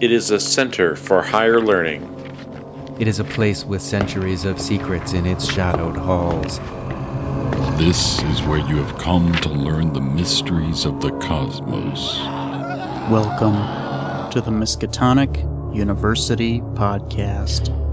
It is a center for higher learning. It is a place with centuries of secrets in its shadowed halls. This is where you have come to learn the mysteries of the cosmos. Welcome to the Miskatonic University Podcast.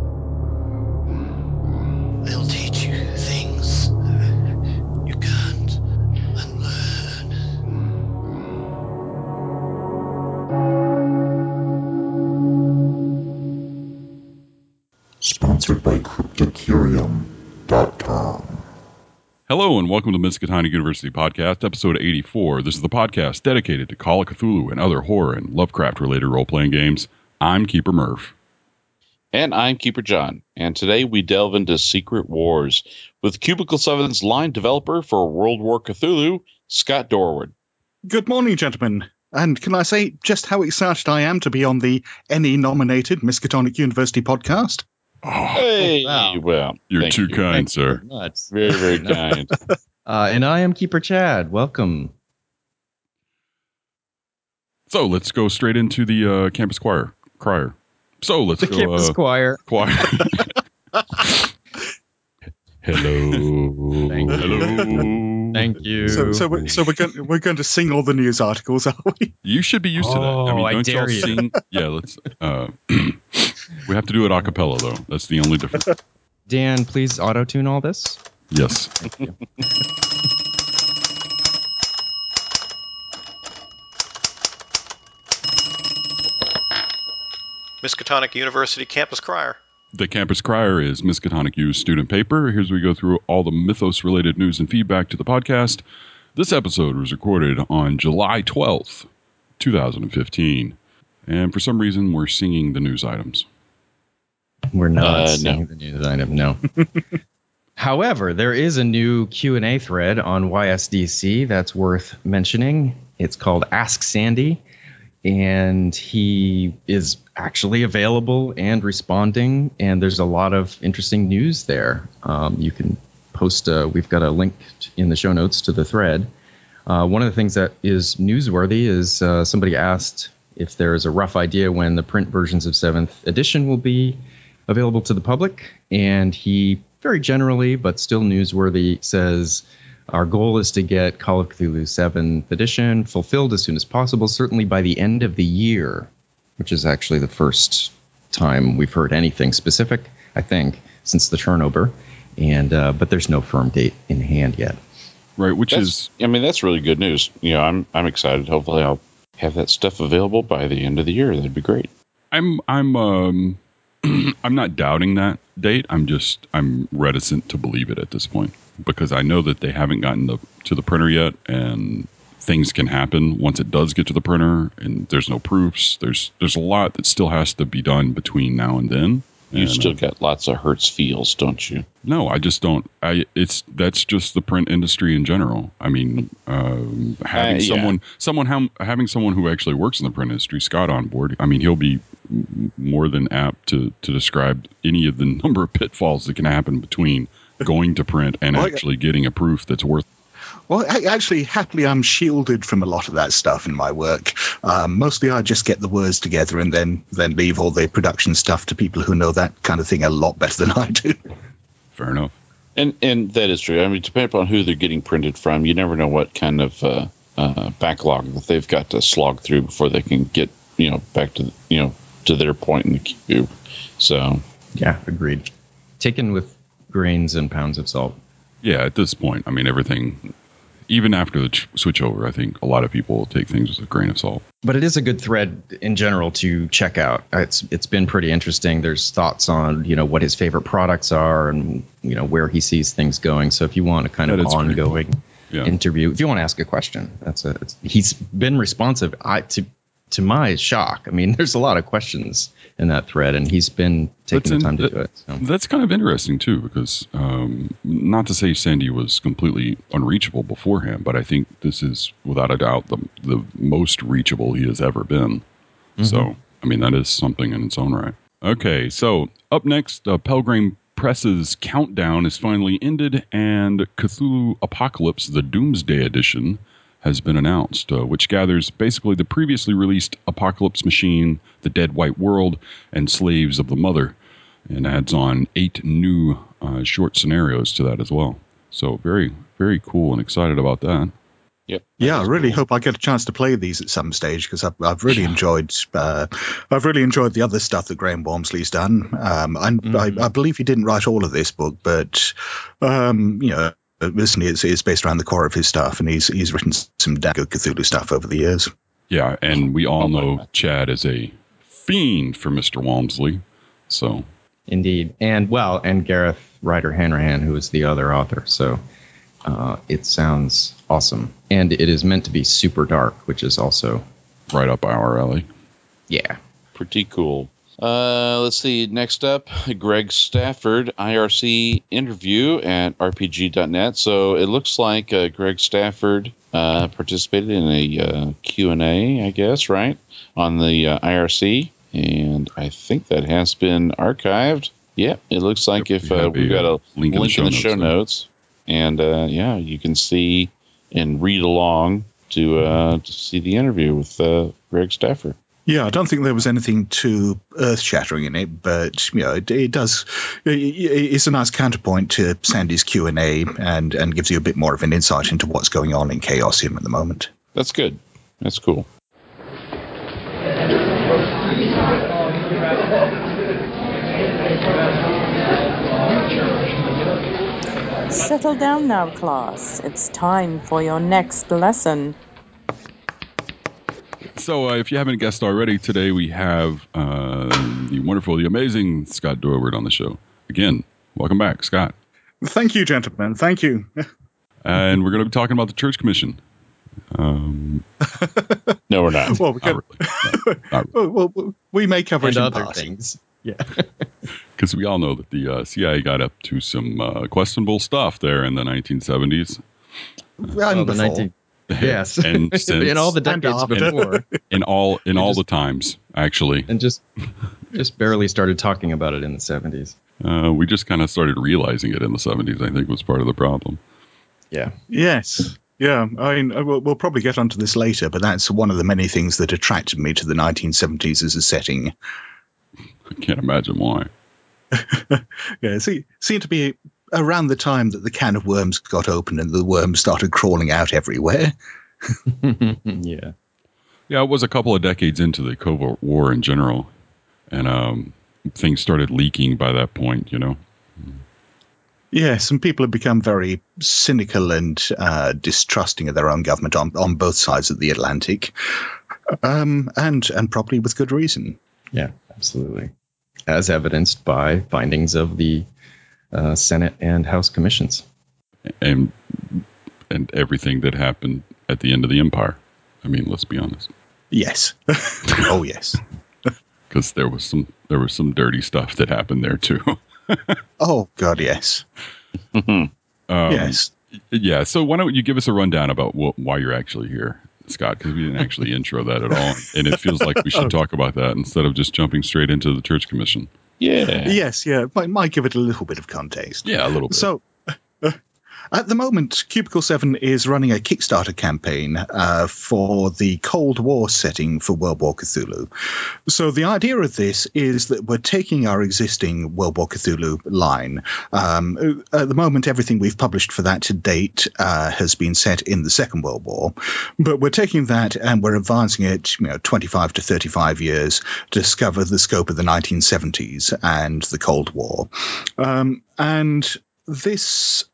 Hello and welcome to the Miskatonic University Podcast, episode 84. This is the podcast dedicated to Call of Cthulhu and other horror and Lovecraft related role playing games. I'm Keeper Murph. And I'm Keeper John. And today we delve into Secret Wars with Cubicle 7's line developer for World War Cthulhu, Scott Dorward. Good morning, gentlemen. And can I say just how excited I am to be on the ENnie nominated Miskatonic University podcast? Hey, wow. well, You're thank too you. kind, sir. Nuts. Very, very kind. Uh, and I am Keeper Chad. Welcome. So let's go straight into the uh, campus choir. Crier. So let's The go. Campus uh, Choir. choir. Hello. Thank you. Hello. Thank you. So, so, we're, so we're going we're going to sing all the news articles, are we? You should be used to that. I Oh, mean, I don't y'all dare you. sing? Yeah, let's. Uh, we have to do it a cappella, though. That's the only difference. Dan, please auto tune all this. Yes. Miskatonic University Campus Crier. The Campus Crier is Miskatonic U's student paper. Here's where we go through all the mythos related news and feedback to the podcast. This episode was recorded on July 12th, 2015. And for some reason, we're singing the news items. We're not Uh, seeing no. the news item. No. However, there is a new Q and A thread on YSDC that's worth mentioning. It's called Ask Sandy, and he is actually available and responding. And there's a lot of interesting news there. Um, you can post. A, we've got a link in the show notes to the thread. Uh, one of the things that is newsworthy is uh, somebody asked if there is a rough idea when the print versions of seventh edition will be available to the public, and he very generally, but still newsworthy, says our goal is to get Call of Cthulhu 7th edition fulfilled as soon as possible, certainly by the end of the year, which is actually the first time we've heard anything specific, I think, since the turnover. And uh, but there's no firm date in hand yet. Right, which That's, is I mean, that's really good news. You know, I'm I'm excited. Hopefully, I'll have that stuff available by the end of the year. That'd be great. I'm I'm um I'm not doubting that date. I'm just I'm reticent to believe it at this point because I know that they haven't gotten the to the printer yet and things can happen once it does get to the printer and there's no proofs. There's there's a lot that still has to be done between now and then. You've And, still uh, got lots of Hertz feels, don't you? no, I just don't. I it's that's just the print industry in general. I mean, um, having Uh, yeah. someone someone ham, having someone who actually works in the print industry, Scott, on board. I mean, he'll be more than apt to to describe any of the number of pitfalls that can happen between going to print and Well, actually getting a proof that's worth. Well, actually, happily, I'm shielded from a lot of that stuff in my work. Um, mostly, I just get the words together and then then leave all the production stuff to people who know that kind of thing a lot better than I do. Fair enough. And and that is true. I mean, depending upon who they're getting printed from, you never know what kind of uh, uh, backlog that they've got to slog through before they can get you know back to you know to their point in the cube. So Yeah, agreed. Taken with grains and pounds of salt. Yeah, at this point, I mean, everything. Even after the ch- switch I think a lot of people take things with a grain of salt. but it is a good thread in general to check out. It's it's been pretty interesting. There's thoughts on you know what his favorite products are and you know where he sees things going. So if you want a kind That of is pretty cool. ongoing Yeah. interview, if you want to ask a question, that's a it's, he's been responsive. I to to my shock, I mean, there's a lot of questions in that thread, and he's been taking That's the time to that- do it. So. That's kind of interesting too, because um, not to say Sandy was completely unreachable beforehand, but I think this is without a doubt the the most reachable he has ever been. So, I mean, that is something in its own right. Okay, so up next, uh, Pelgrane Press's countdown is finally ended, and Cthulhu Apocalypse: The Doomsday Edition has been announced, uh, which gathers basically the previously released Apocalypse Machine, The Dead White World, and Slaves of the Mother, and adds on eight new uh, short scenarios to that as well. So very, very cool and excited about that. Yep. Yeah, I really hope I get a chance to play these at some stage because I've, I've really enjoyed uh, I've really enjoyed the other stuff that Graham Walmsley's done. Um, and Mhm. I, I believe he didn't write all of this book, but um, you know, listen, it's, it's based around the core of his stuff, and he's he's written some damn good Cthulhu stuff over the years. Yeah, and we all know Chad is a fiend for Mr. Walmsley. So Indeed. And well, and Gareth Ryder Hanrahan, who is the other author. So uh, it sounds awesome. And it is meant to be super dark, which is also, right up our alley. yeah. Pretty cool. Uh, let's see. Next up, Greg Stafford, IRC interview at RPG.net. So it looks like uh, Greg Stafford uh, participated in a uh, Q&A, I guess, right, on the uh, IRC. And I think that has been archived. Yep, it looks like Yep, if we uh, we've got a link in the show in the notes show there. notes. And uh, yeah, you can see and read along to, uh, to see the interview with uh, Greg Stafford. Yeah, I don't think there was anything too earth shattering in it, but you know, it, it does. it- It's a nice counterpoint to Sandy's Q and A, and and gives you a bit more of an insight into what's going on in Chaosium at the moment. That's good. That's cool. Settle down now, class. It's time for your next lesson. So, uh, if you haven't guessed already, today we have uh, the wonderful, the amazing Scott Dorward on the show. Again, welcome back, Scott. Thank you, gentlemen. Thank you. And we're going to be talking about the Church Commission. Um, No, we're not. well, we can, not really. No, not really. well, well, we may cover And it in other passing. things. Yeah. Because we all know that the uh, CIA got up to some uh, questionable stuff there in the 1970s. And Well, the 19 yes. And since, in all the decades before. in all in all just- the times, actually, and just just barely started talking about it in the 70s. uh, we just kind of started realizing it in the 70s. I think was part of the problem. Yeah. Yes. Yeah, I mean, uh, we'll, we'll probably get onto this later, but that's one of the many things that attracted me to the 1970s as a setting. I can't imagine why. Yeah, see, seemed to be around the time that the can of worms got open and the worms started crawling out everywhere. yeah. Yeah, it was a couple of decades into the Covert War in general, and um, things started leaking by that point. You know, Yeah, some people have become very cynical and uh, distrusting of their own government on, on both sides of the Atlantic, um, and and probably with good reason. Yeah, absolutely. As evidenced by findings of the uh, Senate and House commissions. and and everything that happened at the end of the Empire. I mean, let's be honest, Yes. oh yes. because there was some there was some dirty stuff that happened there too. Oh God, yes. Um, yes. Yeah. So why don't you give us a rundown about wh- why you're actually here, Scott? Because we didn't actually intro that at all, and it feels like we should talk about that instead of just jumping straight into the church commission. Yeah. Yes. Yeah. Might, might give it a little bit of context. Yeah, a little bit. So, at the moment, Cubicle 7 is running a Kickstarter campaign uh, for the Cold War setting for World War Cthulhu. So, the idea of this is that we're taking our existing World War Cthulhu line. Um, at the moment, everything we've published for that to date uh, has been set in the Second World War, but we're taking that and we're advancing it, you know, 25 to 35 years to discover the scope of the 1970s and the Cold War. Um, and this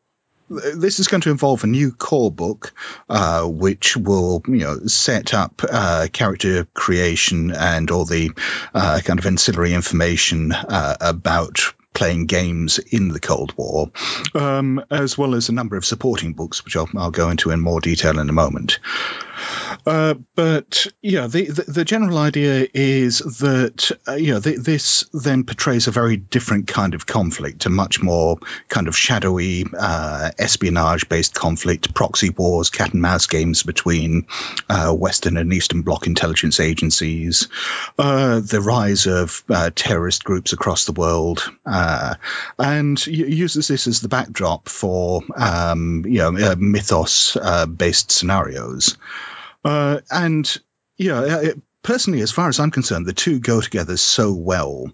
this is going to involve a new core book, uh, which will you know set up uh, character creation and all the uh, kind of ancillary information uh, about playing games in the Cold War, um, as well as a number of supporting books, which I'll, I'll go into in more detail in a moment. Uh, but yeah, the, the, the general idea is that uh, you know th- this then portrays a very different kind of conflict, a much more kind of shadowy uh, espionage-based conflict, proxy wars, cat and mouse games between uh, Western and Eastern Bloc intelligence agencies, uh, the rise of terrorist groups across the world, and uses this as the backdrop for um, you know mythos-based scenarios. Uh, and yeah, it, personally, as far as I'm concerned, the two go together so well.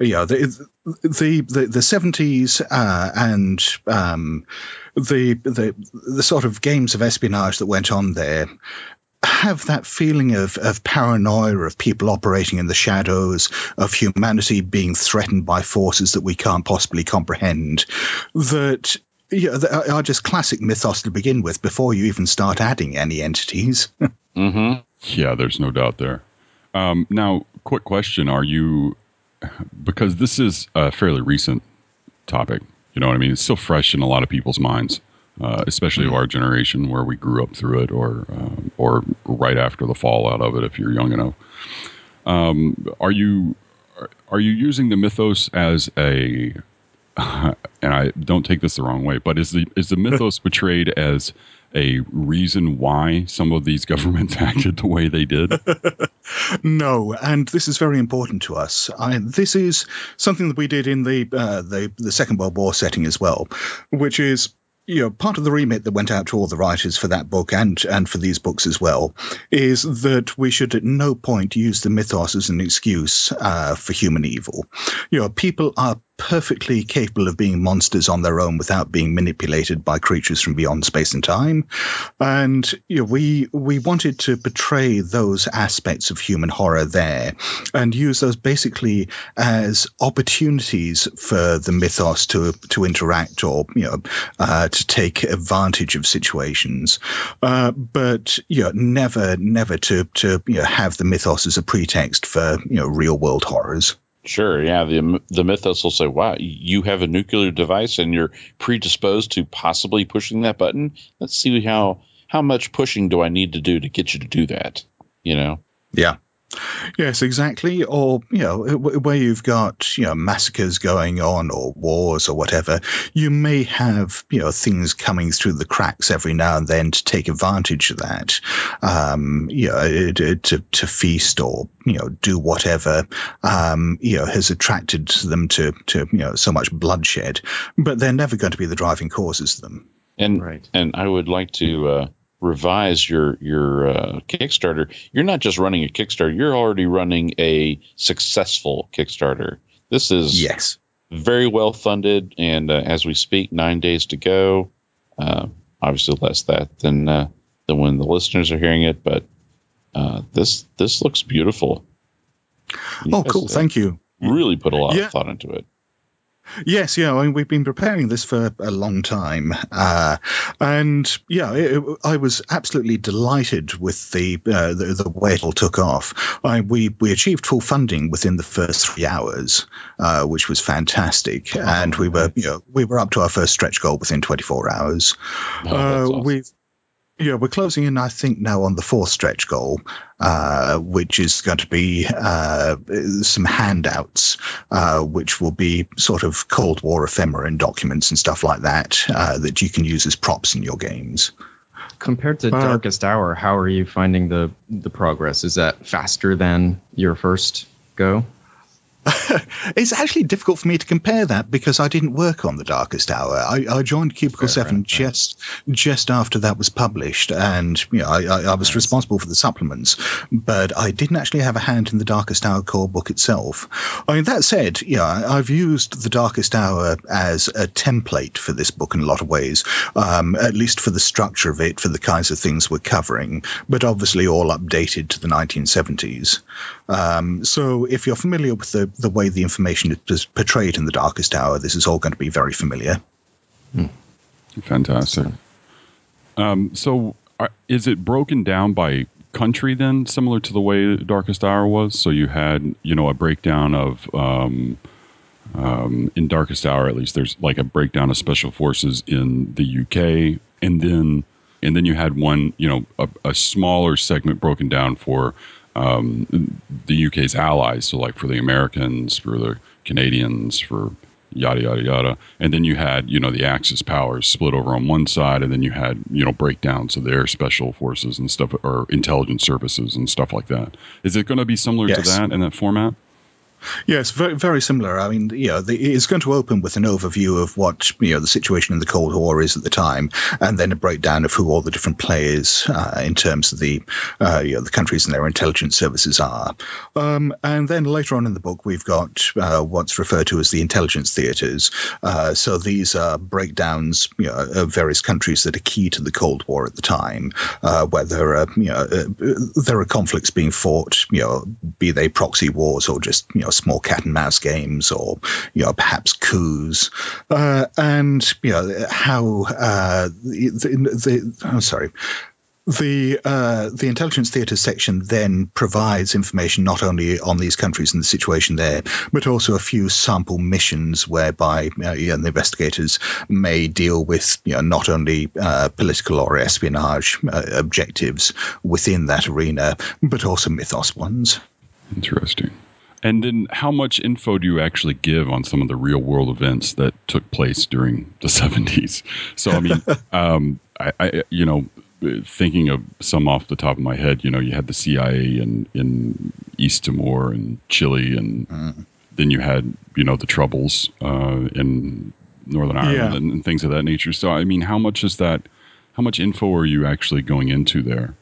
Yeah, the the the, the 70s uh, and um, the the the sort of games of espionage that went on there have that feeling of, of paranoia, of people operating in the shadows, of humanity being threatened by forces that we can't possibly comprehend, that yeah, are just classic mythos to begin with before you even start adding any entities. mm-hmm. Yeah, there's no doubt there. Um, now, quick question: Are you because this is a fairly recent topic? You know what I mean? It's still fresh in a lot of people's minds, uh, especially mm-hmm. of our generation, where we grew up through it, or um, or right after the fallout of it, if you're young enough. Um, are you are you using the mythos as a and I don't take this the wrong way, but is the is the mythos portrayed as a reason why some of these governments acted the way they did? no, and this is very important to us. I, this is something that we did in the, uh, the the Second World War setting as well, which is you know, part of the remit that went out to all the writers for that book and and for these books as well is that we should at no point use the mythos as an excuse uh, for human evil. You know, people are perfectly capable of being monsters on their own without being manipulated by creatures from beyond space and time. And you know, we we wanted to portray those aspects of human horror there and use those basically as opportunities for the mythos to to interact or you know uh, to take advantage of situations. Uh, but you know, never never to to you know, have the mythos as a pretext for you know real world horrors. Sure. Yeah. The the mythos will say, "Wow, you have a nuclear device and you're predisposed to possibly pushing that button. Let's see how how much pushing do I need to do to get you to do that." You know. Yeah. Yes, exactly. Or, you know, where you've got, you know, massacres going on or wars or whatever, you may have, you know, things coming through the cracks every now and then to take advantage of that, um, you know, to, to feast or, you know, do whatever, um, you know, has attracted them to, to, you know, so much bloodshed. But they're never going to be the driving causes of them. And, right. and I would like to, uh, revise your your uh, Kickstarter, you're not just running a Kickstarter; you're already running a successful Kickstarter. This is yes, very well funded, and uh, as we speak, nine days to go. Uh, obviously, less that than uh, than when the listeners are hearing it, but uh, this this looks beautiful. You oh, cool! Thank you. Really put a lot yeah. of thought into it. Yes, yeah, I mean, we've been preparing this for a long time, uh, and yeah, it, it, I was absolutely delighted with the uh, the, the, way it all took off. I, we we achieved full funding within the first three hours, uh, which was fantastic, oh, and we were you know we were up to our first stretch goal within 24 hours. Oh, awesome. We've yeah, we're closing in, I think, now on the fourth stretch goal, uh, which is going to be uh, some handouts, uh, which will be sort of Cold War ephemera and documents and stuff like that uh, that you can use as props in your games. Compared to uh, Darkest Hour, how are you finding the the progress? Is that faster than your first go? it's actually difficult for me to compare that because I didn't work on the Darkest Hour. I, I joined Cubicle Fair Seven right, just right. just after that was published, and you know, I, I, I was nice. responsible for the supplements, but I didn't actually have a hand in the Darkest Hour core book itself. I mean, that said, yeah, I've used the Darkest Hour as a template for this book in a lot of ways, um, at least for the structure of it, for the kinds of things we're covering, but obviously all updated to the 1970s. Um, so if you're familiar with the the way the information is portrayed in the Darkest Hour, this is all going to be very familiar. Hmm. Fantastic. Um, so, are, is it broken down by country then, similar to the way Darkest Hour was? So you had, you know, a breakdown of um, um, in Darkest Hour, at least, there's like a breakdown of special forces in the UK, and then and then you had one, you know, a, a smaller segment broken down for um, the UK's allies. So, like for the Americans, for the Canadians, for yada yada yada. And then you had, you know, the Axis powers split over on one side, and then you had, you know, breakdowns of their special forces and stuff, or intelligence services and stuff like that. Is it going to be similar to that in that format? Yes, very very similar. I mean, you know, the, it's going to open with an overview of what you know the situation in the Cold War is at the time, and then a breakdown of who all the different players uh, in terms of the uh, you know the countries and their intelligence services are. Um, and then later on in the book, we've got uh, what's referred to as the intelligence theaters. Uh, so these are breakdowns you know, of various countries that are key to the Cold War at the time, uh, where there are you know uh, there are conflicts being fought, you know, be they proxy wars or just you know small cat and mouse games or you know perhaps coups, uh, and you know how uh, the, the, I'm sorry. The uh, the intelligence theatre section then provides information not only on these countries and the situation there, but also a few sample missions whereby uh, you know, the investigators may deal with you know, not only uh, political or espionage uh, objectives within that arena, but also mythos ones. Interesting. And then, how much info do you actually give on some of the real world events that took place during the 70s? So, I mean, um, I, I, you know, thinking of some off the top of my head, you know, you had the CIA in, in East Timor and Chile, and then you had, you know, the Troubles uh, in Northern Ireland Yeah. and, and things of that nature. So, I mean, how much is that? How much info are you actually going into there?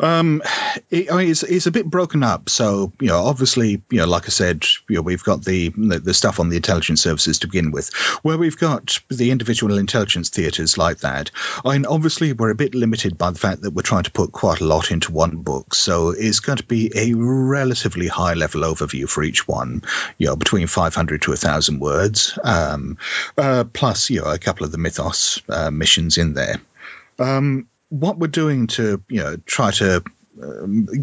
Um, it, I mean, it's, it's a bit broken up. So, you know, obviously, you know, like I said, you know, we've got the, the the stuff on the intelligence services to begin with, where we've got the individual intelligence theatres like that. I mean, obviously, we're a bit limited by the fact that we're trying to put quite a lot into one book. So it's going to be a relatively high level overview for each one, you know, between 500 to 1,000 words, um, uh, plus, you know, a couple of the mythos uh, missions in there um, what we're doing to you know try to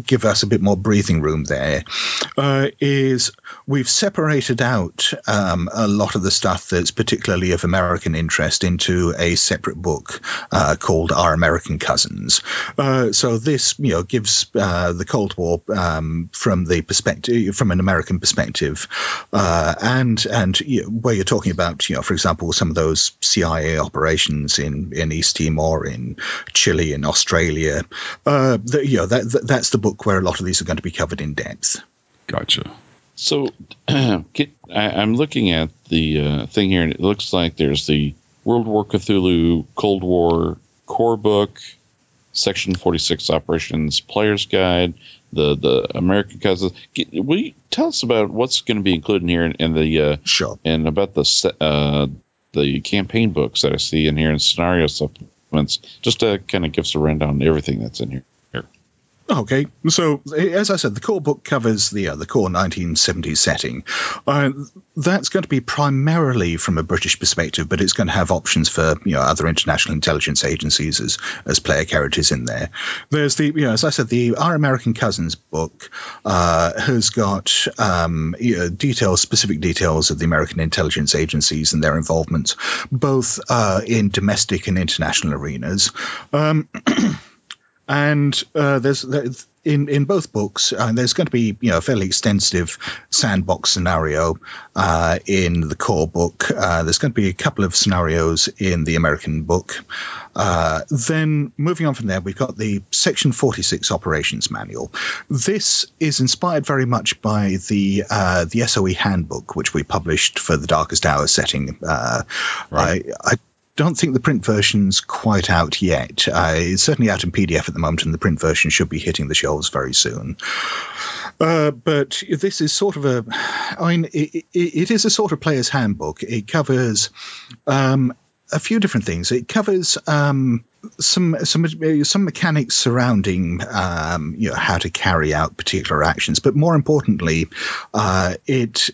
give us a bit more breathing room there uh, is we've separated out um, a lot of the stuff that's particularly of American interest into a separate book uh, called Our American Cousins. Uh, so this you know gives uh, the Cold War um, from the perspective from an American perspective, uh, and and you know, where you're talking about you know for example some of those CIA operations in in East Timor, in Chile, in Australia. Uh, you know that, that that's the book where a lot of these are going to be covered in depth. Gotcha. So, I, I'm looking at the uh, thing here, and it looks like there's the World War Cthulhu Cold War Core Book, Section 46 Operations Player's Guide, the the American Cousins. Will you tell us about what's going to be included in here, and, and the uh, Sure. and about the uh, the campaign books that I see in here and scenario supplements, just to kind of give us a rundown on everything that's in here. Okay, so as I said, the core book covers the uh, the core 1970s setting. Uh, that's going to be primarily from a British perspective, but it's going to have options for you know other international intelligence agencies as as player characters in there. There's the you know as I said, the Our American Cousins book uh, has got um, you know, details, specific details of the American intelligence agencies and their involvement, both uh, in domestic and international arenas. Um, and uh, there's there's- in in both books uh, there's going to be you know a fairly extensive sandbox scenario uh, in the core book. Uh, there's going to be a couple of scenarios in the American book. Uh, then moving on from there, we've got the Section 46 operations manual. This is inspired very much by the uh, the SOE handbook, which we published for the Darkest Hour setting. Uh, I, I don't think the print version's quite out yet. Uh, it's certainly out in PDF at the moment, and the print version should be hitting the shelves very soon. Uh, but this is sort of a, I mean, it, it, it is a sort of player's handbook. It covers um, a few different things. It covers um, some some some mechanics surrounding um, you know how to carry out particular actions, but more importantly, uh, it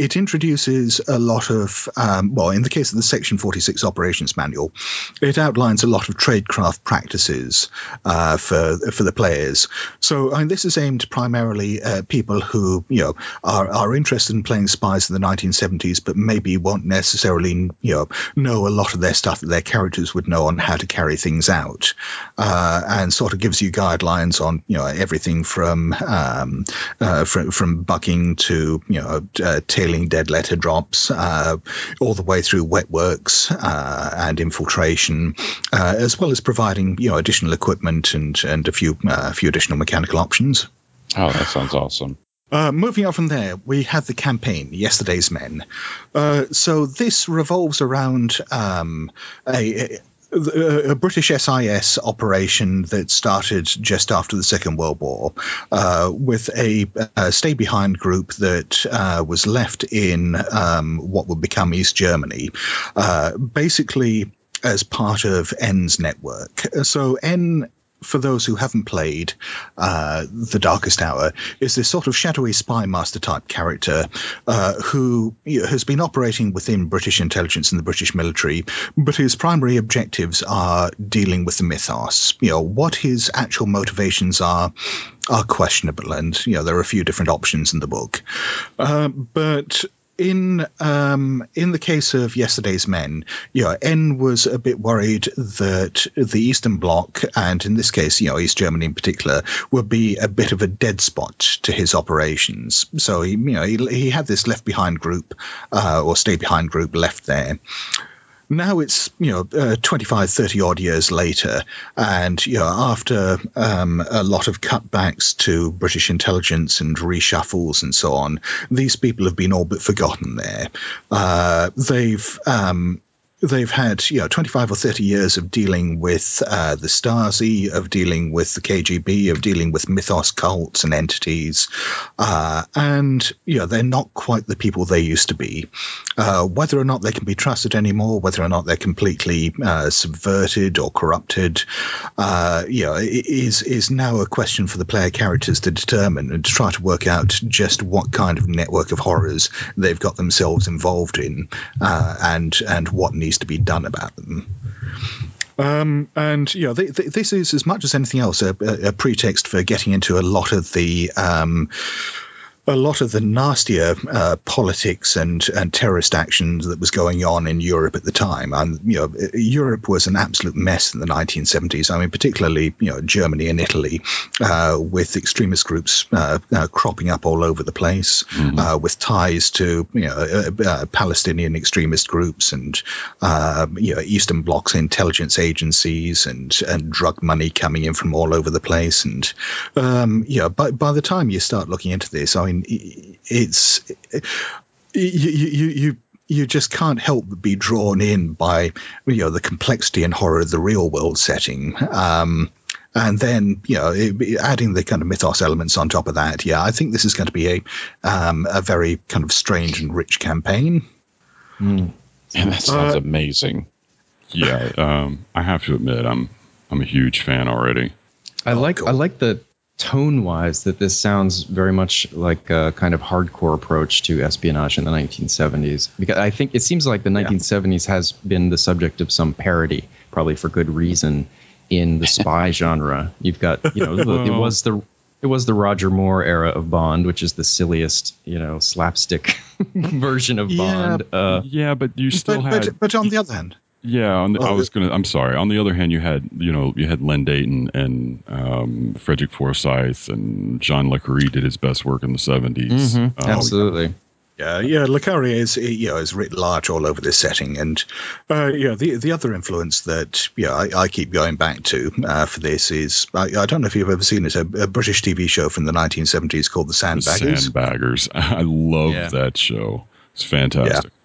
it introduces a lot of, um, well, in the case of the Section 46 operations manual, it outlines a lot of tradecraft practices uh, for for the players. So, I mean, this is aimed primarily at people who, you know, are, are interested in playing spies in the 1970s, but maybe won't necessarily, you know, know a lot of their stuff that their characters would know on how to carry things out, uh, and sort of gives you guidelines on, you know, everything from um, uh, from from bucking to, you know, uh, tailing dead letter drops, uh, all the way through wet works uh, and infiltration, uh, as well as providing, you know, additional equipment and and a few uh, a few additional mechanical options. Oh, that sounds awesome. Uh, moving on from there, we have the campaign, Yesterday's Men. Uh, so this revolves around um, a, a, British SIS operation that started just after the Second World War uh, with a, a stay behind group that uh, was left in um, what would become East Germany. Uh, basically, as part of N's network. So N for those who haven't played uh, The Darkest Hour, is this sort of shadowy spy master type character uh, who you know, has been operating within British intelligence and the British military, but his primary objectives are dealing with the mythos. You know, what his actual motivations are are questionable, and you know there are a few different options in the book. Uh, but in um, in the case of yesterday's men, yeah, N was a bit worried that the Eastern Bloc, and in this case, you know, East Germany in particular, would be a bit of a dead spot to his operations. So he, you know, he, he had this left behind group uh, or stay behind group left there now it's you know uh, 25 30 odd years later and you know after um, a lot of cutbacks to british intelligence and reshuffles and so on these people have been all but forgotten there. Uh, they've um, they've had you know 25 or 30 years of dealing with uh, the Stasi, of dealing with the KGB, of dealing with mythos cults and entities, uh, and you know they're not quite the people they used to be. Uh, whether or not they can be trusted anymore, whether or not they're completely uh, subverted or corrupted, uh, you know, is is now a question for the player characters to determine and to try to work out just what kind of network of horrors they've got themselves involved in, uh, and and what needs to be done about them. Um, and you know, th- th- this is as much as anything else a, a, pretext for getting into a lot of the um, a lot of the nastier uh, politics and, and terrorist actions that was going on in Europe at the time. And you know, Europe was an absolute mess in the 1970s. I mean, particularly you know Germany and Italy, uh, with extremist groups uh, uh cropping up all over the place, mm-hmm. Uh, with ties to you know uh, Palestinian extremist groups and you know Eastern Bloc's intelligence agencies and and drug money coming in from all over the place. And um, you know, by by the time you start looking into this, I mean it's you you you you just can't help but be drawn in by you know the complexity and horror of the real world setting. Um, and then you know adding the kind of mythos elements on top of that yeah i think this is going to be a um, a very kind of strange and rich campaign mm. that sounds uh, amazing yeah um, i have to admit i'm i'm a huge fan already i oh, like cool. i like the tone wise that this sounds very much like a kind of hardcore approach to espionage in the 1970s because i think it seems like the 1970s yeah. has been the subject of some parody probably for good reason in the spy genre you've got you know it was the it was the Roger Moore era of Bond, which is the silliest, you know, slapstick version of Bond. Yeah, uh, yeah but you still but, had. But, but on the other hand, yeah, the, oh, I was gonna. I'm sorry. On the other hand, you had you know you had Len Deighton and um, Frederick Forsyth and John Le Carre did his best work in the 70s. Mm-hmm, um, absolutely. Yeah, yeah. Le Carre is you know is writ large all over this setting, and uh, yeah, the the other influence that yeah I, I keep going back to uh, for this is I, I, don't know if you've ever seen it a, a, British TV show from the 1970s called The Sandbaggers. The Sandbaggers, I love yeah. that show. It's fantastic. Yeah.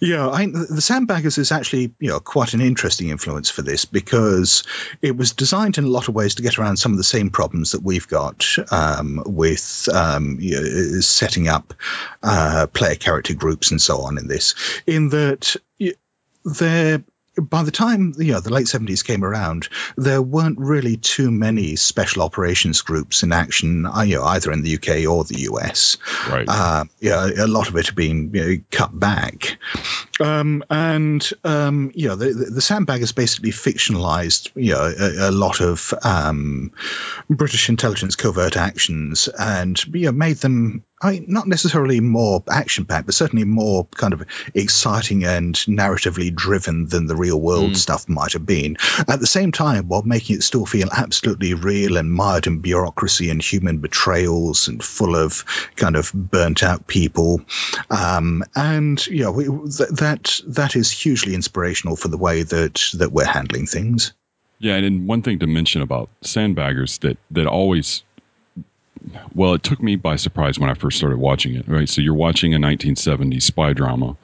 Yeah, I, the Sandbaggers is actually you know quite an interesting influence for this because it was designed in a lot of ways to get around some of the same problems that we've got um, with um, you know, setting up uh, player character groups and so on in this. In that they're by the time you know, the late 70s came around, there weren't really too many special operations groups in action, uh, you know, either in the UK or the US. Right. Uh, yeah, a lot of it had been you know, cut back. Um, and, um, you know, the, the, the sandbaggers basically fictionalized, you know, a, a lot of um, British intelligence covert actions and, you know, made them I mean, not necessarily more action packed, but certainly more kind of exciting and narratively driven than the real world stuff might have been. At the same time, while making it still feel absolutely real and mired in bureaucracy and human betrayals and full of kind of burnt out people. Um, and yeah, we, th- that that is hugely inspirational for the way that that we're handling things. Yeah, and then one thing to mention about sandbaggers that that always well, it took me by surprise when I first started watching it. Right, so you're watching a 1970s spy drama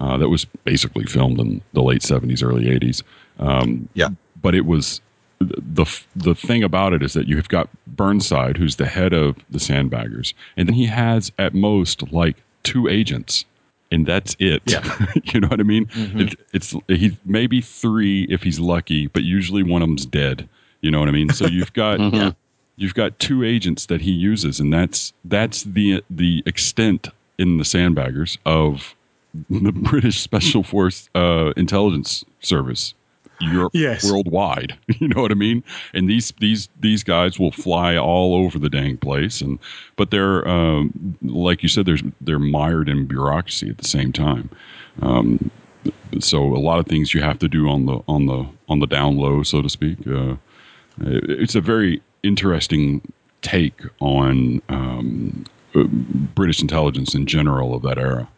uh, that was basically filmed in the late 70s, early 80s. Um, Yeah. but it was the the thing about it is that you've got Burnside, who's the head of the sandbaggers, and then he has at most like two agents, and that's it. Yeah. you know what I mean? It, it's he maybe three if he's lucky, but usually one of them's dead. You know what I mean? So you've got you've got two agents that he uses, and that's that's the the extent in the sandbaggers of the British Special Force uh, Intelligence Service. Europe, Yes. worldwide. You know what I mean? And these these these guys will fly all over the dang place, and but they're um, like you said, there's they're mired in bureaucracy at the same time. Um, so a lot of things you have to do on the on the on the down low, so to speak. Uh, it- it's a very interesting take on um, uh, British intelligence in general of that era.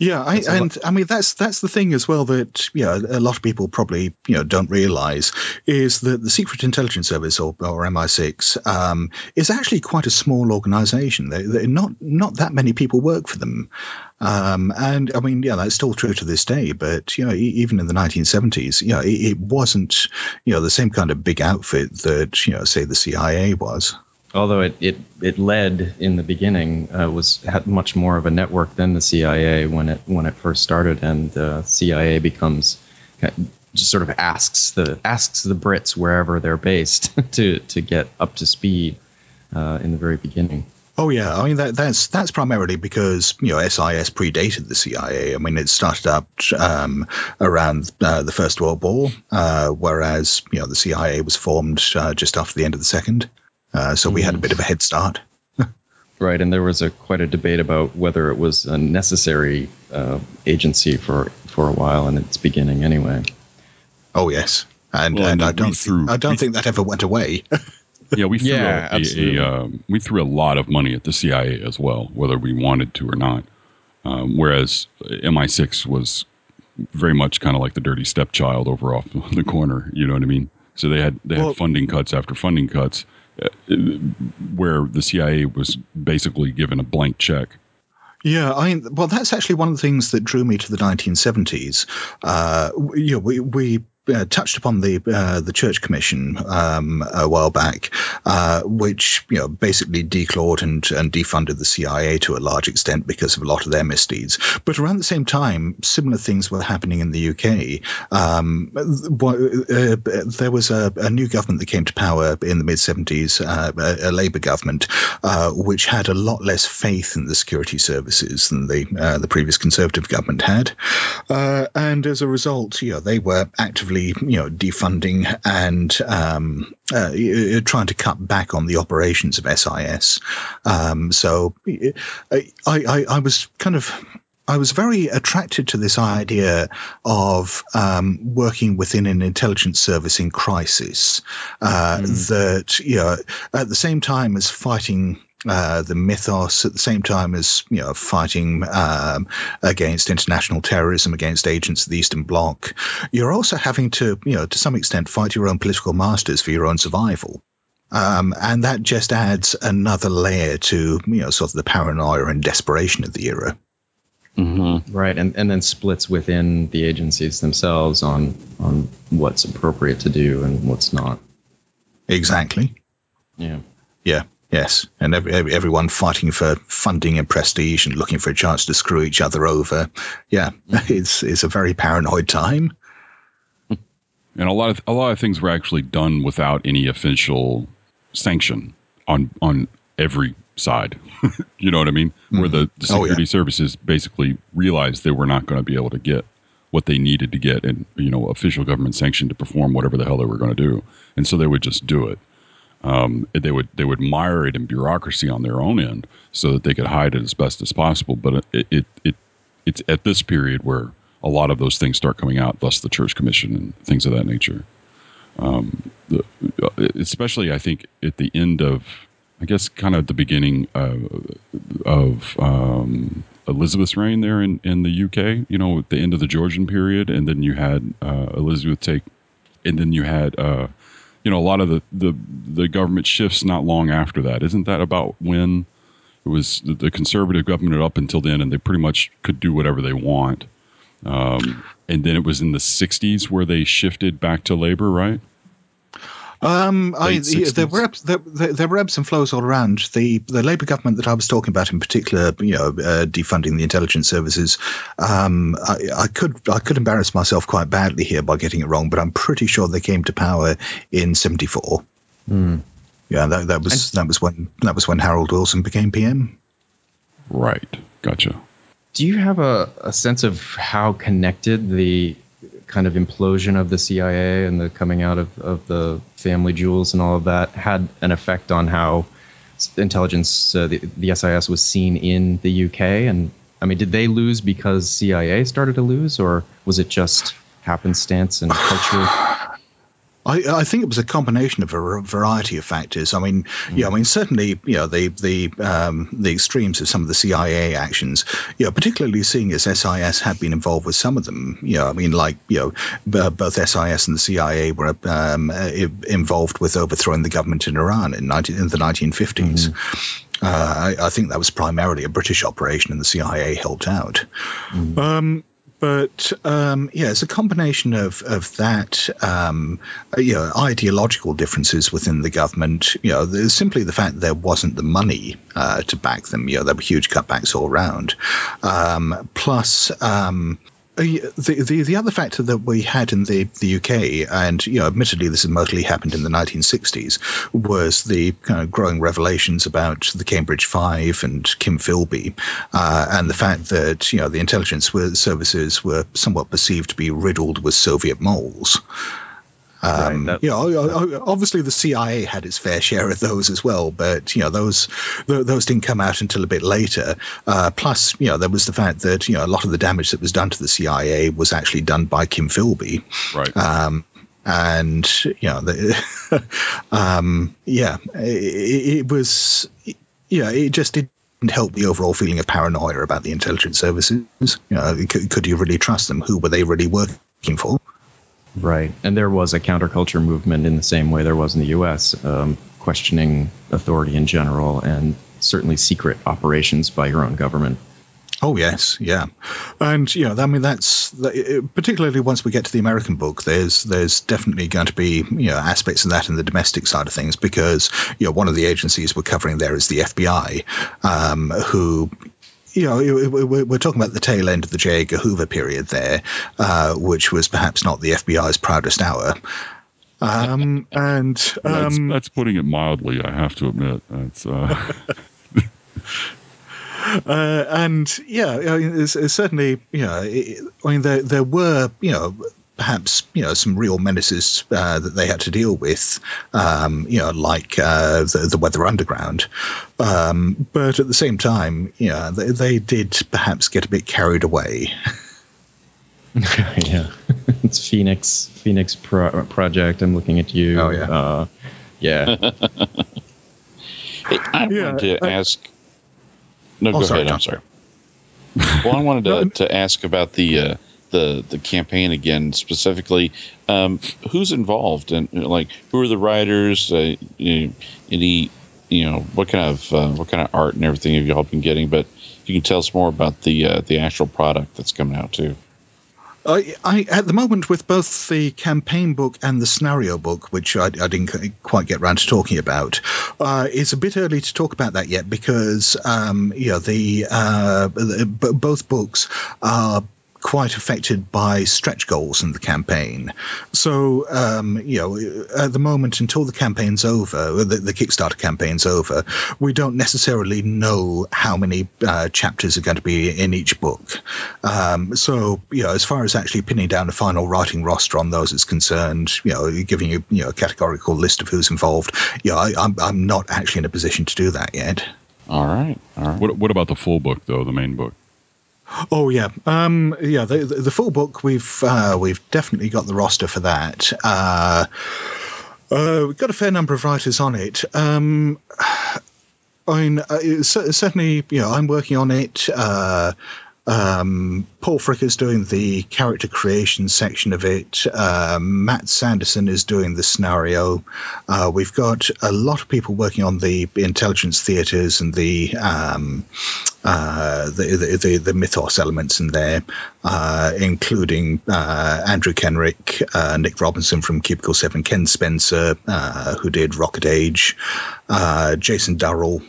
Yeah, I, and I mean that's that's the thing as well that you know a lot of people probably you know don't realize is that the Secret Intelligence Service or, or MI6 um, is actually quite a small organization. They, they not not that many people work for them, um, and I mean yeah that's still true to this day. But you know even in the 1970s, you know it, it wasn't you know the same kind of big outfit that you know say the CIA was. Although it, it, it led in the beginning uh, was had much more of a network than the CIA when it when it first started, and uh, CIA becomes just sort of asks the asks the Brits wherever they're based to to get up to speed uh, in the very beginning. Oh yeah, I mean that, that's that's primarily because you know SIS predated the CIA. I mean it started up um, around uh, the First World War, uh, whereas you know the CIA was formed uh, just after the end of the Second. Uh, so we had a bit of a head start. Right, and there was a quite a debate about whether it was a necessary uh, agency for for a while in its beginning, anyway. Oh yes, and Well, and and I don't threw- think, I don't we- think that ever went away. Yeah, we threw Yeah, a, a, absolutely. a, um, we threw a lot of money at the CIA as well, whether we wanted to or not. Um, whereas MI6 was very much kind of like the dirty stepchild over off the corner. You know what I mean? So they had they Well- had funding cuts after funding cuts, where the CIA was basically given a blank check. Yeah, I mean, well, that's actually one of the things that drew me to the 1970s. Uh, you know, we we uh, touched upon the uh, the Church Commission um, a while back, uh, which you know basically declawed and and defunded the CIA to a large extent because of a lot of their misdeeds. But around the same time, similar things were happening in the UK. Um, uh, there was a, a new government that came to power in the mid 70s, uh, a, a Labour government, uh, which had a lot less faith in the security services than the the previous Conservative government had, and as a result, you know, they were actively you know defunding and um, uh, trying to cut back on the operations of SIS. Um, so I, I I was kind of I was very attracted to this idea of um, working within an intelligence service in crisis. Uh, That you know, at the same time as fighting. Uh, the mythos at the same time as you know fighting um, against international terrorism against agents of the Eastern Bloc, you're also having to you know to some extent fight your own political masters for your own survival. Um, and that just adds another layer to you know sort of the paranoia and desperation of the era. Mm-hmm. Right, and, and then splits within the agencies themselves on on what's appropriate to do and what's not. Exactly. Yeah. Yeah. Yes. And every, every, everyone fighting for funding and prestige and looking for a chance to screw each other over. Yeah. Mm-hmm. It's it's a very paranoid time. and a lot of a lot of things were actually done without any official sanction on on every side. you know what I mean? Where mm. the, the Oh, yeah. security services basically realized they were not going to be able to get what they needed to get and you know official government sanction to perform whatever the hell they were going to do, and so they would just do it. Um, they would they would mire it in bureaucracy on their own end so that they could hide it as best as possible. But it it, it it's at this period where a lot of those things start coming out, thus the church commission and things of that nature. Um, the, especially, I think at the end of, I guess, kind of the beginning uh, of um, Elizabeth's reign there in, in the UK. You know, at the end of the Georgian period, and then you had uh, Elizabeth take, and then you had. Uh, you know, a lot of the, the, the government shifts not long after that. Isn't that about when it was the, the conservative government up until then, and they pretty much could do whatever they want. Um, and then it was in the 60s where they shifted back to labor, right? Um, I, yeah, there were ebbs, there, there, there were ebbs and flows all around. The the Labour government that I was talking about, in particular, you know, uh, defunding the intelligence services. Um, I, I could I could embarrass myself quite badly here by getting it wrong, but I'm pretty sure they came to power in '74. Yeah, that, that was that was when that was when Harold Wilson became PM. Right. Gotcha. Do you have a, a sense of how connected the kind of implosion of the CIA and the coming out of, of the family jewels and all of that had an effect on how intelligence, uh, the, the SIS was seen in the UK? And I mean, did they lose because CIA started to lose, or was it just happenstance and culture? I, I think it was a combination of a variety of factors. I mean, yeah, I mean certainly, you know, the the um, the extremes of some of the CIA actions, you know, particularly seeing as SIS had been involved with some of them. You know, I mean, like you know, b- both SIS and the CIA were um, involved with overthrowing the government in Iran in, 19, in the 1950s. Uh, I, I think that was primarily a British operation, and the CIA helped out. Um, but um, yeah, it's a combination of of that, um, you know, ideological differences within the government. You know, there's simply the fact there wasn't the money uh, to back them. You know, there were huge cutbacks all around. Um, plus. Um, the, the the other factor that we had in the, the UK, and you know, admittedly, this mostly happened in the 1960s, was the kind of growing revelations about the Cambridge Five and Kim Philby, uh, and the fact that you know the intelligence services were somewhat perceived to be riddled with Soviet moles. Um, Right, you know, obviously the CIA had its fair share of those as well, but you know those th- those didn't come out until a bit later. Uh, plus, you know, there was the fact that you know a lot of the damage that was done to the CIA was actually done by Kim Philby. Right. Um, and you know, the, um, yeah, it, it was, yeah, it just didn't help the overall feeling of paranoia about the intelligence services. You know, could, could you really trust them? Who were they really working for? Right. And there was a counterculture movement in the same way there was in the U.S., um, questioning authority in general and certainly secret operations by your own government. Oh yes, yeah, and you know, I mean, that's particularly once we get to the American book. There's there's definitely going to be you know aspects of that in the domestic side of things because you know one of the agencies we're covering there is the FBI, um, who you know, we- we- we're talking about the tail end of the J. Edgar Hoover period there, uh, which was perhaps not the FBI's proudest hour. Um, and that's, um, that's putting it mildly, I have to admit. That's uh, uh, and yeah, I mean, it's, it's certainly you know, I mean, there there were you know perhaps you know some real menaces uh, that they had to deal with, um, you know, like uh, the, the Weather Underground. Um, but at the same time, you know, they, they did perhaps get a bit carried away. yeah. it's Phoenix Phoenix Pro- Project. I'm looking at you. Oh, yeah. Uh, yeah. Hey, I Yeah, wanted to I- ask. No, Oh, go sorry, ahead. I'm sorry. Well, I wanted to, to ask about the uh, the the campaign again specifically. Um, who's involved and like who are the writers? Uh, you know, any you know what kind of uh, what kind of art and everything have y'all been getting? But you can tell us more about the uh, the actual product that's coming out too. I, I, at the moment, with both the campaign book and the scenario book, which I, I didn't quite get round to talking about, uh, it's a bit early to talk about that yet because, um, you know, the, uh, the b- both books are quite affected by stretch goals in the campaign. So, um, you know, at the moment, until the campaign's over, the, the Kickstarter campaign's over, we don't necessarily know how many uh, chapters are going to be in each book. Um, so, you know, as far as actually pinning down a final writing roster on those is concerned, you know, giving you, you know, a categorical list of who's involved, you know, I, I'm, I'm not actually in a position to do that yet. All right. All right. What What about the full book though? The main book. Oh yeah, um, yeah. The, the, the full book we've uh, we've definitely got the roster for that. Uh, uh, we've got a fair number of writers on it. Um, I mean, uh, certainly, you know, I'm working on it. Uh, um, Paul is doing the character creation section of it. Uh, Matt Sanderson is doing the scenario. Uh, we've got a lot of people working on the intelligence theaters and the um, uh, the, the, the, the, mythos elements in there, uh, including uh, Andrew Kenrick, uh, Nick Robinson from Cubicle 7, Ken Spencer, who did Rocket Age, Jason Durall,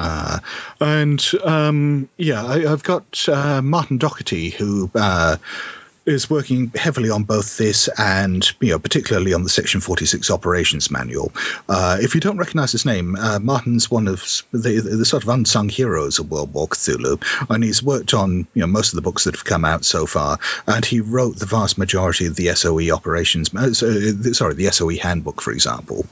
uh, and um, yeah, I, have got uh, Martin Dougherty, who uh, is working heavily on both this and, you know, particularly on the Section 46 operations manual. Uh, if you don't recognize his name, uh, Martin's one of the, the, sort of unsung heroes of World War Cthulhu, and he's worked on, you know, most of the books that have come out so far, and he wrote the vast majority of the SOE operations, uh, sorry, the SOE handbook, for example.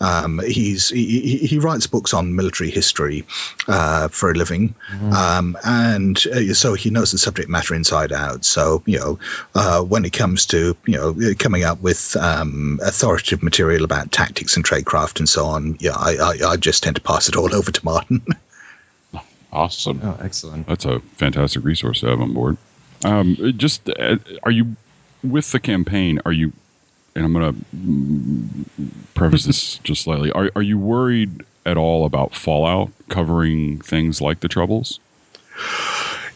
Um, he's he, he, writes books on military history uh, for a living, mm-hmm. um, and uh, so he knows the subject matter inside out. So you know, uh, when it comes to you know coming up with um, authoritative material about tactics and tradecraft and so on, yeah, I, I, I just tend to pass it all over to Martin. awesome! Oh, excellent! That's a fantastic resource to have on board. Um, just uh, are you with the campaign? Are you and I'm going to preface this just slightly. Are, are you worried at all about Fallout covering things like the Troubles?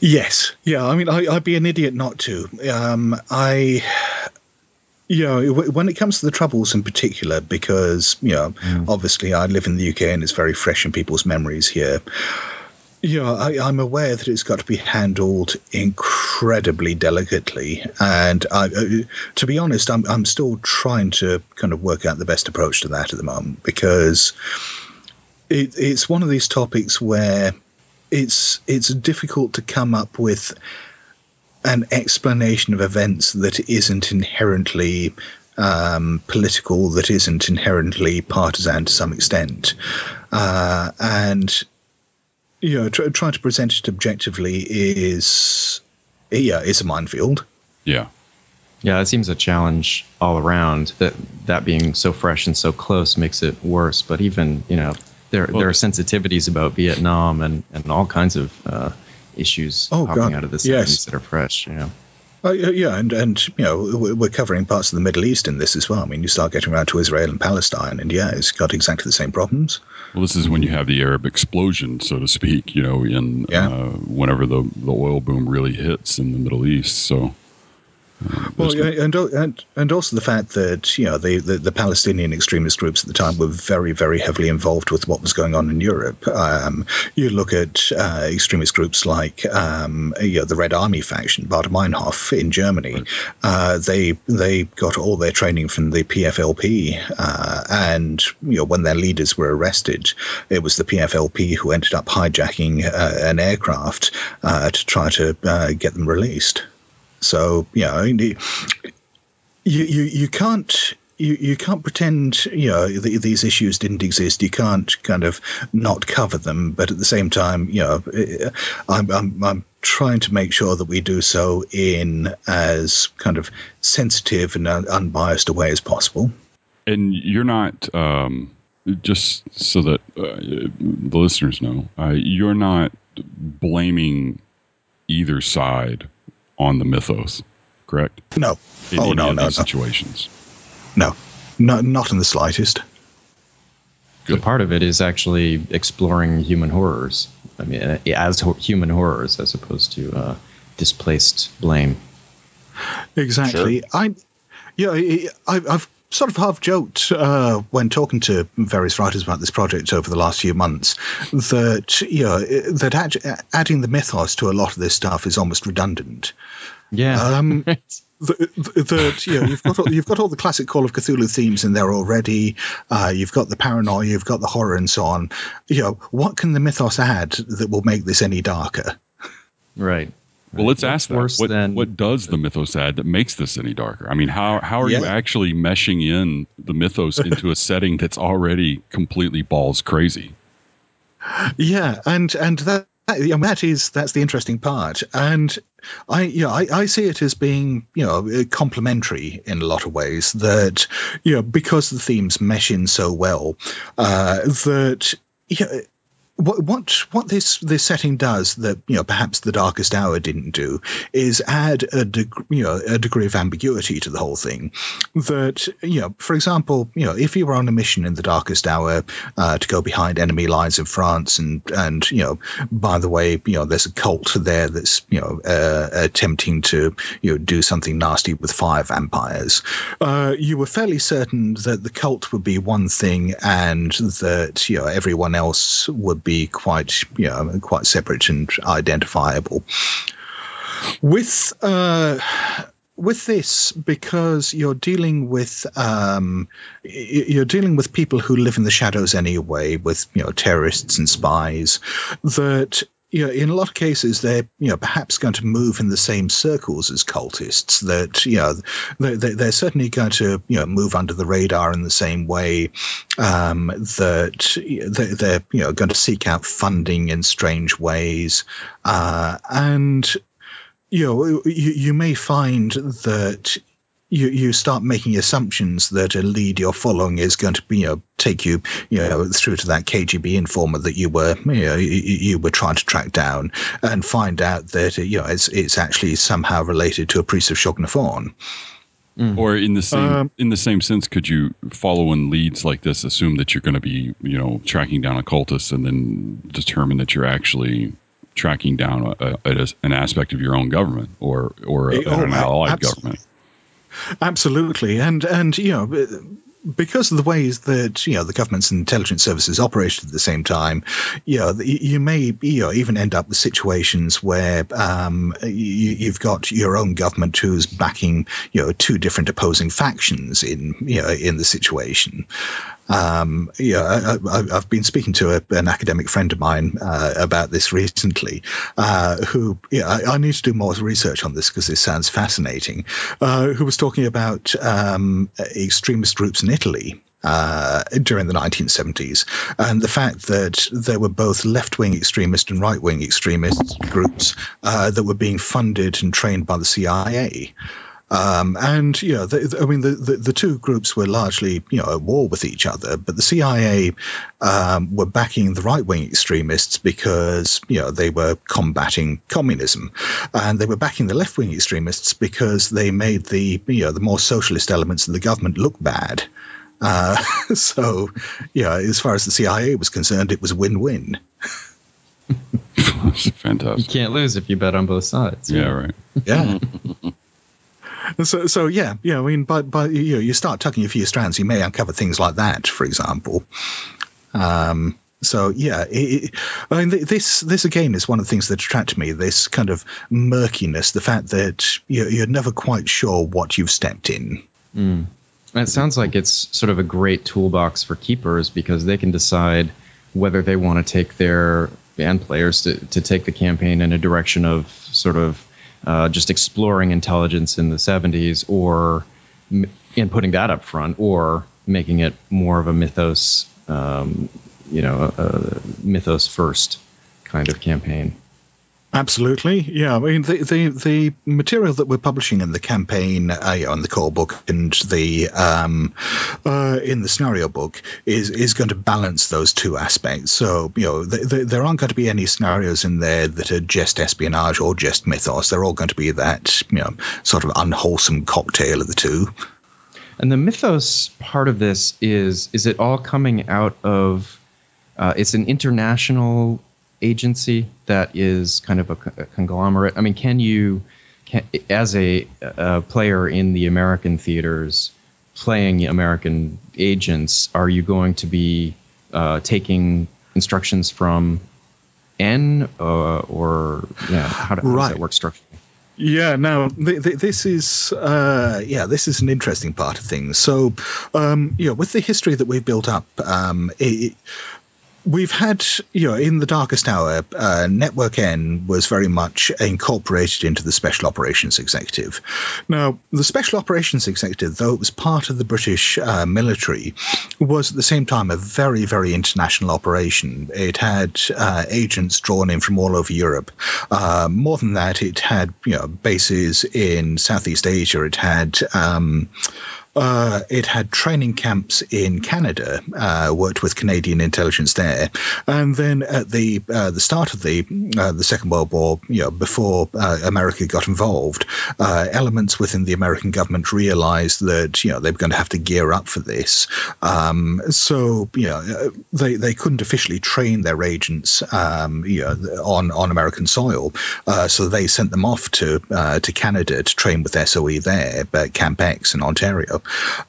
Yes. Yeah. I mean, I, would be an idiot not to. Um, I, you know, when it comes to the Troubles in particular, because, you know, mm. obviously I live in the UK and it's very fresh in people's memories here. Yeah, I, am aware that it's got to be handled incredibly delicately, and I, uh, to be honest, I'm I'm still trying to kind of work out the best approach to that at the moment because it, it's one of these topics where it's it's difficult to come up with an explanation of events that isn't inherently um, political, that isn't inherently partisan to some extent, uh, and you know, tr- trying to present it objectively is, yeah, is a minefield. Yeah. Yeah, it seems a challenge all around. That that being so fresh and so close makes it worse. But even you know, there well, there are sensitivities about Vietnam and, and all kinds of uh, issues oh, popping God. out of the 70s yes. that are fresh. Yeah. Oh, yeah, and and you know we're covering parts of the Middle East in this as well. I mean, you start getting around to Israel and Palestine, and yeah, it's got exactly the same problems. Well, this is when you have the Arab explosion, so to speak. You know, in yeah. uh, whenever the the oil boom really hits in the Middle East. So well, and, and and also the fact that you know the, the, the Palestinian extremist groups at the time were very very heavily involved with what was going on in Europe. Um, you look at uh, extremist groups like um, you know, the Red Army faction, Baader Meinhof in Germany. Right. Uh, they they got all their training from the PFLP, uh, and you know when their leaders were arrested, it was the PFLP who ended up hijacking uh, an aircraft uh, to try to uh, get them released. So you know, you you, you can't you, you can't pretend you know the, these issues didn't exist. You can't kind of not cover them, but at the same time, you know, I'm I'm, I'm trying to make sure that we do so in as kind of sensitive and unbiased a way as possible. And you're not um, just so that uh, the listeners know, uh, you're not blaming either side on the mythos, correct? No. In oh, no, no, no. situations. No. no, not in the slightest. Good. part of it is actually exploring human horrors. I mean, uh, as human horrors as opposed to uh, displaced blame. Exactly. Sure. I, yeah, I, I've sort of half joked uh, when talking to various writers about this project over the last few months that you know that add, adding the mythos to a lot of this stuff is almost redundant. Yeah. Um, that, that you know, you've got all, you've got all the classic Call of Cthulhu themes in there already. Uh, you've got the paranoia, you've got the horror, and so on. You know, what can the mythos add that will make this any darker? right. Well, let's ask that. worse What, than- what does the mythos add that makes this any darker? I mean, how how are you actually meshing in the mythos into a setting that's already completely balls crazy? Yeah, and and that that- that is that's the interesting part, and I you know I, I see it as being you know complementary in a lot of ways. That you know because the themes mesh in so well, uh, that you know, what what what this this setting does that you know perhaps the Darkest Hour didn't do is add a deg- you know a degree of ambiguity to the whole thing. That you know, for example, you know, if you were on a mission in the Darkest Hour uh, to go behind enemy lines in France, and and you know, by the way, you know, there's a cult there that's you know uh, attempting to you know do something nasty with fire vampires. Uh, you were fairly certain that the cult would be one thing, and that you know everyone else would be quite you know quite separate and identifiable. With uh, with this, because you're dealing with um, you're dealing with people who live in the shadows anyway, with you know terrorists and spies, that you know in a lot of cases they're you know perhaps going to move in the same circles as cultists. That you know they, they, they're certainly going to you know move under the radar in the same way um, that they, they're you know going to seek out funding in strange ways, uh, and you know, you, you may find that you, you start making assumptions that a lead you're following is going to be, you know, take you, you know, through to that KGB informer that you were, you know, you, you were trying to track down, and find out that you know it's it's actually somehow related to a priest of Shognathorn. Or in the same Um, in the same sense, could you follow in leads like this, assume that you're going to be, you know, tracking down a cultist, and then determine that you're actually tracking down a, a, an aspect of your own government or or a, Oh, an allied abs- government? Absolutely, and and you know because of the ways that you know the government's and intelligence services operated at the same time, you know you, may you know even end up with situations where um, you, you've got your own government who's backing you know two different opposing factions in you know in the situation. Um, yeah, I, I've been speaking to a, an academic friend of mine uh, about this recently, uh, who, yeah, I, I need to do more research on this because this sounds fascinating. Uh, who was talking about um, extremist groups in Italy. Uh, during the 1970s, and the fact that there were both left wing extremist and right wing extremist groups uh, that were being funded and trained by the CIA. Um, and you know, the, the- I mean, the, the the two groups were largely you know at war with each other, but the CIA um, were backing the right wing extremists because you know they were combating communism, and they were backing the left wing extremists because they made the you know the more socialist elements of the government look bad. Uh, so, yeah, as far as the CIA was concerned, it was win win. It's You can't lose if you bet on both sides. Yeah, right. Yeah. so, so yeah, yeah. I mean, but but you know, you start tucking a few strands, you may uncover things like that, for example. Um, so yeah, it, I mean, th- this this again is one of the things that attracted me. This kind of murkiness, the fact that you you're never quite sure what you've stepped in. Mm. It sounds like it's sort of a great toolbox for keepers because they can decide whether they want to take their band players to, to take the campaign in a direction of sort of uh, just exploring intelligence in the 70s or and putting that up front or making it more of a mythos, um, you know, a, a mythos first kind of campaign. Absolutely, yeah. I mean, the the, the material that we're publishing in the campaign, uh, in the core book and the um, uh, in the scenario book is is going to balance those two aspects. So, you know, th- th- there aren't going to be any scenarios in there that are just espionage or just mythos. They're all going to be that, you know, sort of unwholesome cocktail of the two. And the mythos part of this is is it all coming out of uh, it's an international agency that is kind of a, a conglomerate. I mean, can you can, as a, a player in the American theaters playing American agents, are you going to be uh, taking instructions from N uh, or yeah, how, do, how Right. does that work structurally? Yeah, now th- th- this is uh, yeah, this is an interesting part of things. So, um, you know, with the history that we've built up, um, it, we've had you know in the darkest hour, uh, Network N was very much incorporated into the Special Operations Executive. Now, the Special Operations Executive, though it was part of the British uh, military, was at the same time a very, very international operation. It had uh, agents drawn in from all over Europe. Uh, more than that, it had you know bases in Southeast Asia. It had um, uh, it had training camps in Canada, uh, worked with Canadian intelligence there, and then at the uh, the start of the uh, the Second World War, you know, before uh, America got involved, uh, elements within the American government realized that you know they were going to have to gear up for this. Um, so you know they they couldn't officially train their agents, um, you know, on on American soil, so they sent them off to to Canada to train with SOE there, at Camp X in Ontario.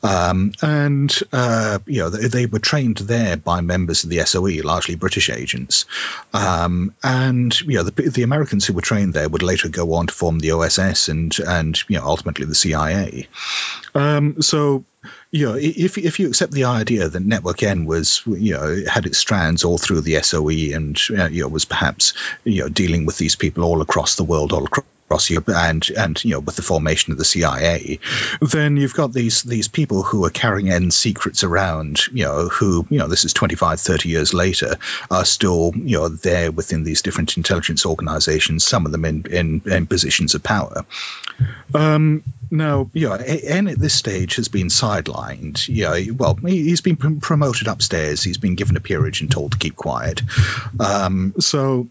Um, and, uh, you know, they, they were trained there by members of the SOE, largely British agents. Um, and, you know, the, the Americans who were trained there would later go on to form the OSS and, and you know, ultimately the CIA. Um, so, you know, if if you accept the idea that Network N was, you know, had its strands all through the SOE and uh, you know was perhaps you know dealing with these people all across the world, all across Europe, and and you know with the formation of the CIA, then you've got these these people who are carrying N secrets around, you know, who you know this is 25, 30 years later are still you know there within these different intelligence organizations, some of them in in, in positions of power. Um, now, yeah, N at this stage has been sidelined. Yeah, well, he- he's been promoted upstairs. He's been given a peerage and told to keep quiet. Um, so,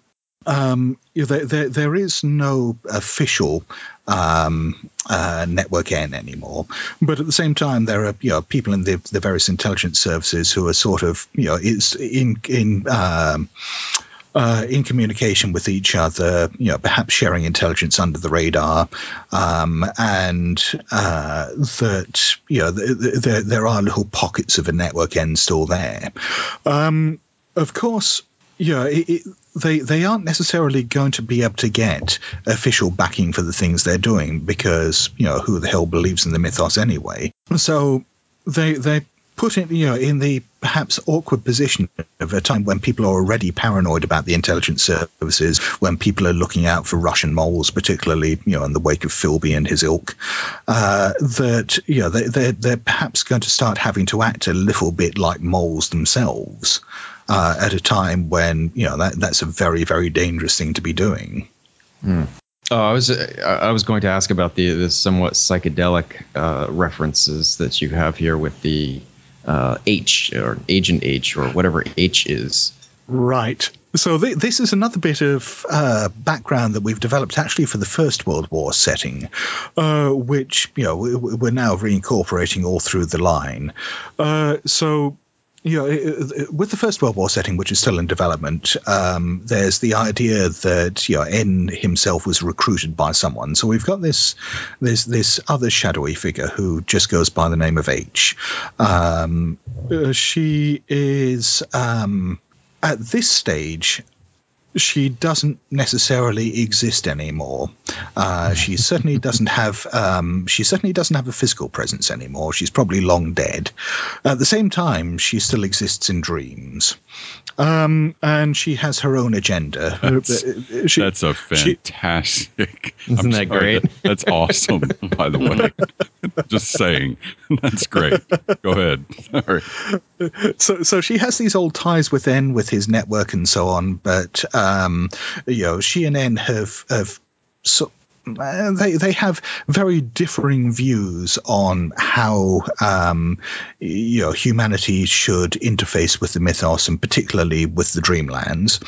um, there, there, there is no official um, uh, network N anymore. But at the same time, there are you know people in the, the various intelligence services who are sort of you know it's in in um, uh, in communication with each other, you know, perhaps sharing intelligence under the radar, um, and uh, that you know th- th- there there are little pockets of a network N still there. Um, of course, know, it, it, they they aren't necessarily going to be able to get official backing for the things they're doing because you know who the hell believes in the mythos anyway. So they they put in you know in the perhaps awkward position of a time when people are already paranoid about the intelligence services, when people are looking out for Russian moles, particularly you know in the wake of Philby and his ilk, uh, that you know they, they're they're perhaps going to start having to act a little bit like moles themselves. Uh, at a time when you know that that's a very very dangerous thing to be doing. Oh, I was uh, I was going to ask about the, the somewhat psychedelic uh, references that you have here with the uh, H or Agent H or whatever H is. Right. So th- this is another bit of uh, background that we've developed actually for the First World War setting, uh, which you know we, we're now reincorporating all through the line. Uh, so. You with the First World War setting, which is still in development, um, there's the idea that you know N himself was recruited by someone. So we've got this this this other shadowy figure who just goes by the name of H. Um, uh, she is um, at this stage she doesn't necessarily exist anymore. Uh, she certainly doesn't have. Um, she certainly doesn't have a physical presence anymore. She's probably long dead. At the same time, she still exists in dreams, um, and she has her own agenda. That's, Uh, she- that's a she- fantastic. Isn't that sorry, great? that- that's awesome, by the way. Just saying. That's great. Go ahead. Sorry. so so she has these old ties with N with his network and so on, but um, you know she and N have have so. uh, They they have very differing views on how um, you know humanity should interface with the mythos and particularly with the dreamlands,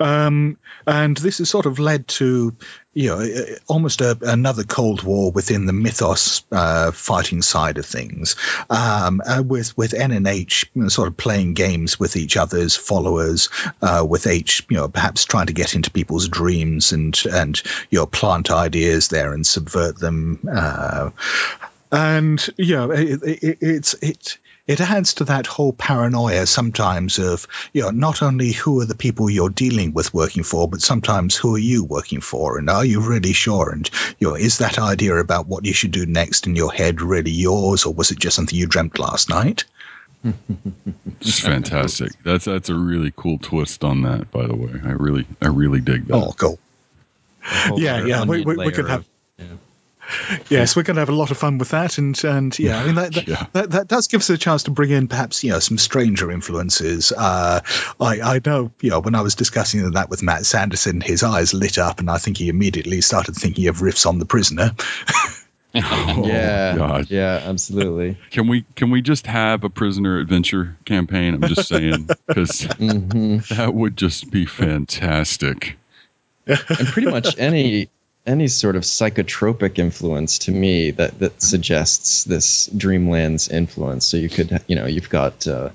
um, and this has sort of led to you know almost a, another Cold War within the mythos uh, fighting side of things, um, uh, with with N and H you know, sort of playing games with each other's followers, uh, with H you know perhaps trying to get into people's dreams and and you know plant ideas there and subvert them. Uh, and know it, it, it's it it adds to that whole paranoia sometimes of you know not only who are the people you're dealing with working for but sometimes who are you working for and are you really sure and you know is that idea about what you should do next in your head really yours or was it just something you dreamt last night It's fantastic. That's that's a really cool twist on that. By the way, I really I really dig that. oh cool Yeah, yeah, we- we- we could have- of- Yes, we're going to have a lot of fun with that, and and yeah, I mean that that, Yeah. that that does give us a chance to bring in perhaps you know some stranger influences. Uh, I I know you know when I was discussing that with Matt Sanderson, his eyes lit up, and I think he immediately started thinking of riffs on the prisoner. Oh, yeah, God. yeah, absolutely. Can we can we just have a prisoner adventure campaign? I'm just saying because hmm that would just be fantastic. and pretty much any any sort of psychotropic influence to me that that suggests this dreamlands influence so you could you know you've got uh,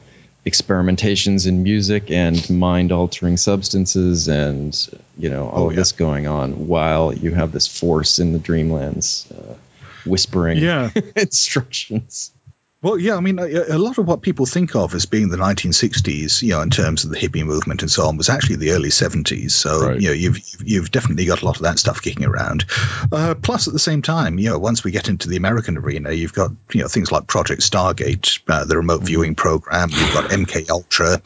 experimentations in music and mind altering substances and you know all Oh, of yeah. this going on while you have this force in the dreamlands uh, whispering Yeah. instructions Well, yeah, I mean, a, a lot of what people think of as being the 1960s, you know, in terms of the hippie movement and so on, was actually the early 70s. So, Right. you know, you've you've- you've definitely got a lot of that stuff kicking around. Uh, plus, at the same time, you know, once we get into the American arena, you've got you know things like Project Stargate, uh, the remote viewing program. You've got MK Ultra.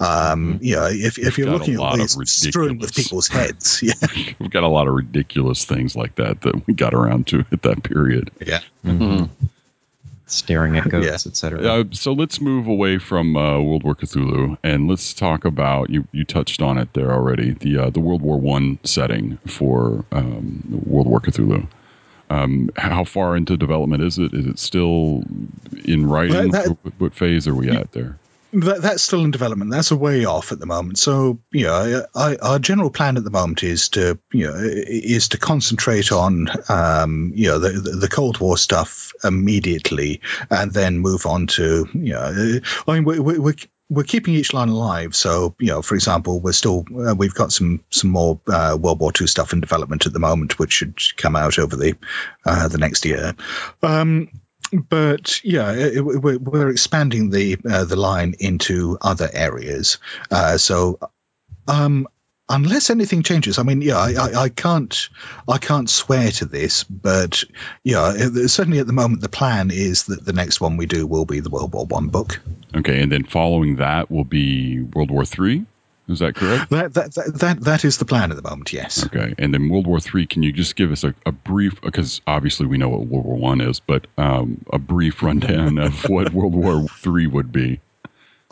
Um, You know, if if you're got a looking lot at of ways strewn with people's heads, yeah, We've got a lot of ridiculous things like that that we got around to at that period. yeah. Staring at ghosts Yeah. etc Uh, so let's move away from uh, World War Cthulhu and let's talk about you. You touched on it there already. The uh, the World War One setting for um, World War Cthulhu. Um, how far into development is it? Is it still in writing? That- that- what, what phase are we at there? That, that's still in development. That's a way off at the moment. So, you know, I, our general plan at the moment is to, you know, is to concentrate on, um, you know, the, the the Cold War stuff immediately, and then move on to, you know, I mean, we, we, we're we're keeping each line alive. So, you know, for example, we're still uh, we've got some some more uh, World War II stuff in development at the moment, which should come out over the uh, the next year. Um, but yeah, it, it- we're, we're expanding the uh, the line into other areas. Uh, so, um, unless anything changes, I mean, yeah, I, I, I can't I can't swear to this, but yeah, certainly at the moment the plan is that the next one we do will be the World War One book. Okay, and then following that will be World War Three. Is that correct? That that that that, that is the plan at the moment. Yes. Okay, and then World War Three. Can you just give us a, a brief? Because obviously we know what World War One is, but um, a brief rundown of what World War Three would be.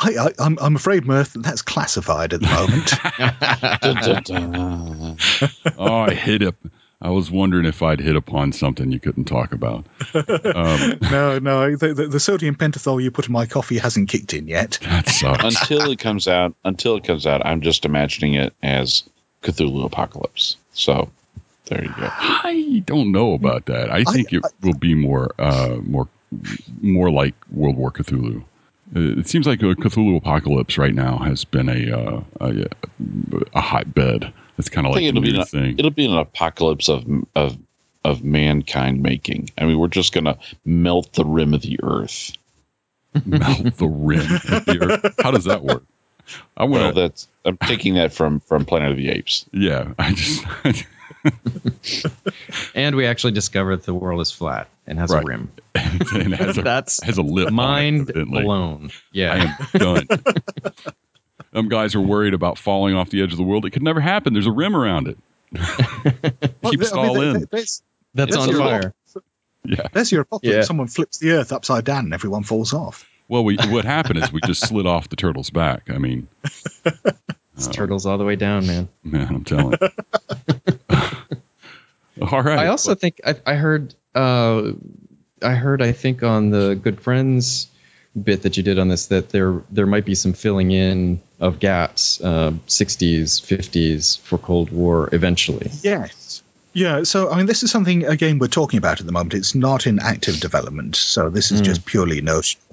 I, I I'm I'm afraid, Mirth, that's classified at the moment. Oh, I hit up. I was wondering if I'd hit upon something you couldn't talk about. Um, no, no, the, the, the sodium pentothal you put in my coffee hasn't kicked in yet. that sucks. until it comes out. Until it comes out, I'm just imagining it as Cthulhu Apocalypse. So there you go. I don't know about that. I think it will be more, uh, more, more like World War Cthulhu. Uh, It seems like a Cthulhu apocalypse right now has been a uh, a, a hotbed. It's kind of like it'll be an, thing. it'll be an apocalypse of of of mankind making. I mean, we're just gonna melt the rim of the earth. Melt the rim. of the earth. How does that work? I Well, want to. that's I'm taking that from from Planet of the Apes. Yeah, I just. and we actually discovered that the world is flat and has Right. a rim and has a, That's has a lip. on it, mind evidently. blown yeah I am done. Them guys are worried about falling off the edge of the world. It could never happen. There's a rim around it. Keep us I mean, all in. that- that's, that's That's on your fire Yeah. that's your apocalypse. Yeah. Someone flips the earth upside down and everyone falls off. Well, we, what happened is we just slid off the turtle's back. I mean, it's turtles all the way down man man, I'm telling. You. all right. I also think I, I heard uh, I heard I think on the Good Friends bit that you did on this that there there might be some filling in of gaps, uh, 60s, 50s for Cold War eventually. Yes. Yeah, so I mean, this is something again we're talking about at the moment. It's not in active development, so this is Mm. just purely notional.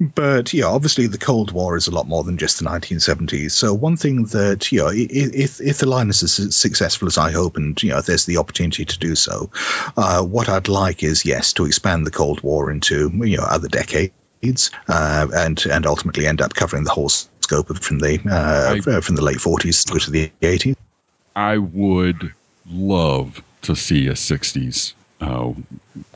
But yeah, obviously the Cold War is a lot more than just the 1970s. So one thing that you know, i- i- if if the Linus is as successful as I hope, and you know, there's the opportunity to do so, uh, what I'd like is yes to expand the Cold War into you know other decades, uh, and and ultimately end up covering the whole scope of from the uh, from the late 40s through to the 80s. I would love to see a 60s uh,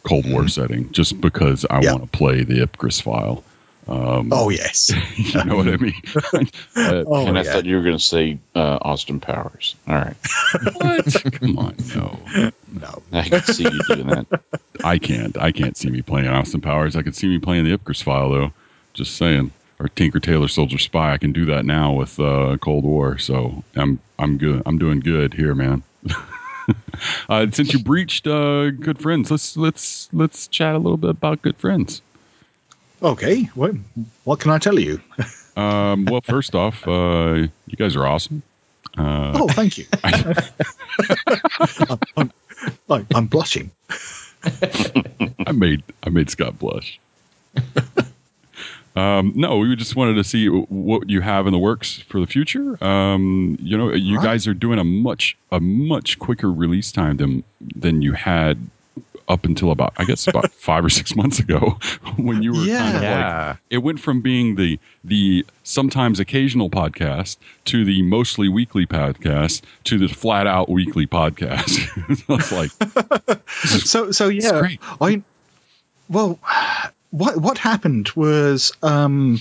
Cold War setting just because I Yeah. want to play the Ipcress file. Um, Oh yes. you know what I mean? Uh, Oh, and I yeah. thought you were going to say uh, Austin Powers. All right. what? Come on, no. no. I can see you doing that. I can't. I can't see me playing Austin Powers. I can see me playing the Ipcress file, though. Just saying. Or Tinker Tailor Soldier Spy. I can do that now with uh, Cold War. So I'm I'm good. I'm doing good here, man. uh, since you breached uh, good friends, let's let's let's chat a little bit about good friends. Okay. What what can I tell you? Um, well, first off, uh, you guys are awesome. Uh, Oh, thank you. I'm, I'm, I'm- I'm blushing. I made I made Scott blush. Um, no, we just wanted to see what you have in the works for the future. Um, you know, you Right. guys are doing a much a much quicker release time than than you had up until about I guess about five or six months ago when you were kind of like Yeah. it went from being the the sometimes occasional podcast to the mostly weekly podcast to the flat out weekly podcast. so it's like So so yeah. I well, what what happened was um,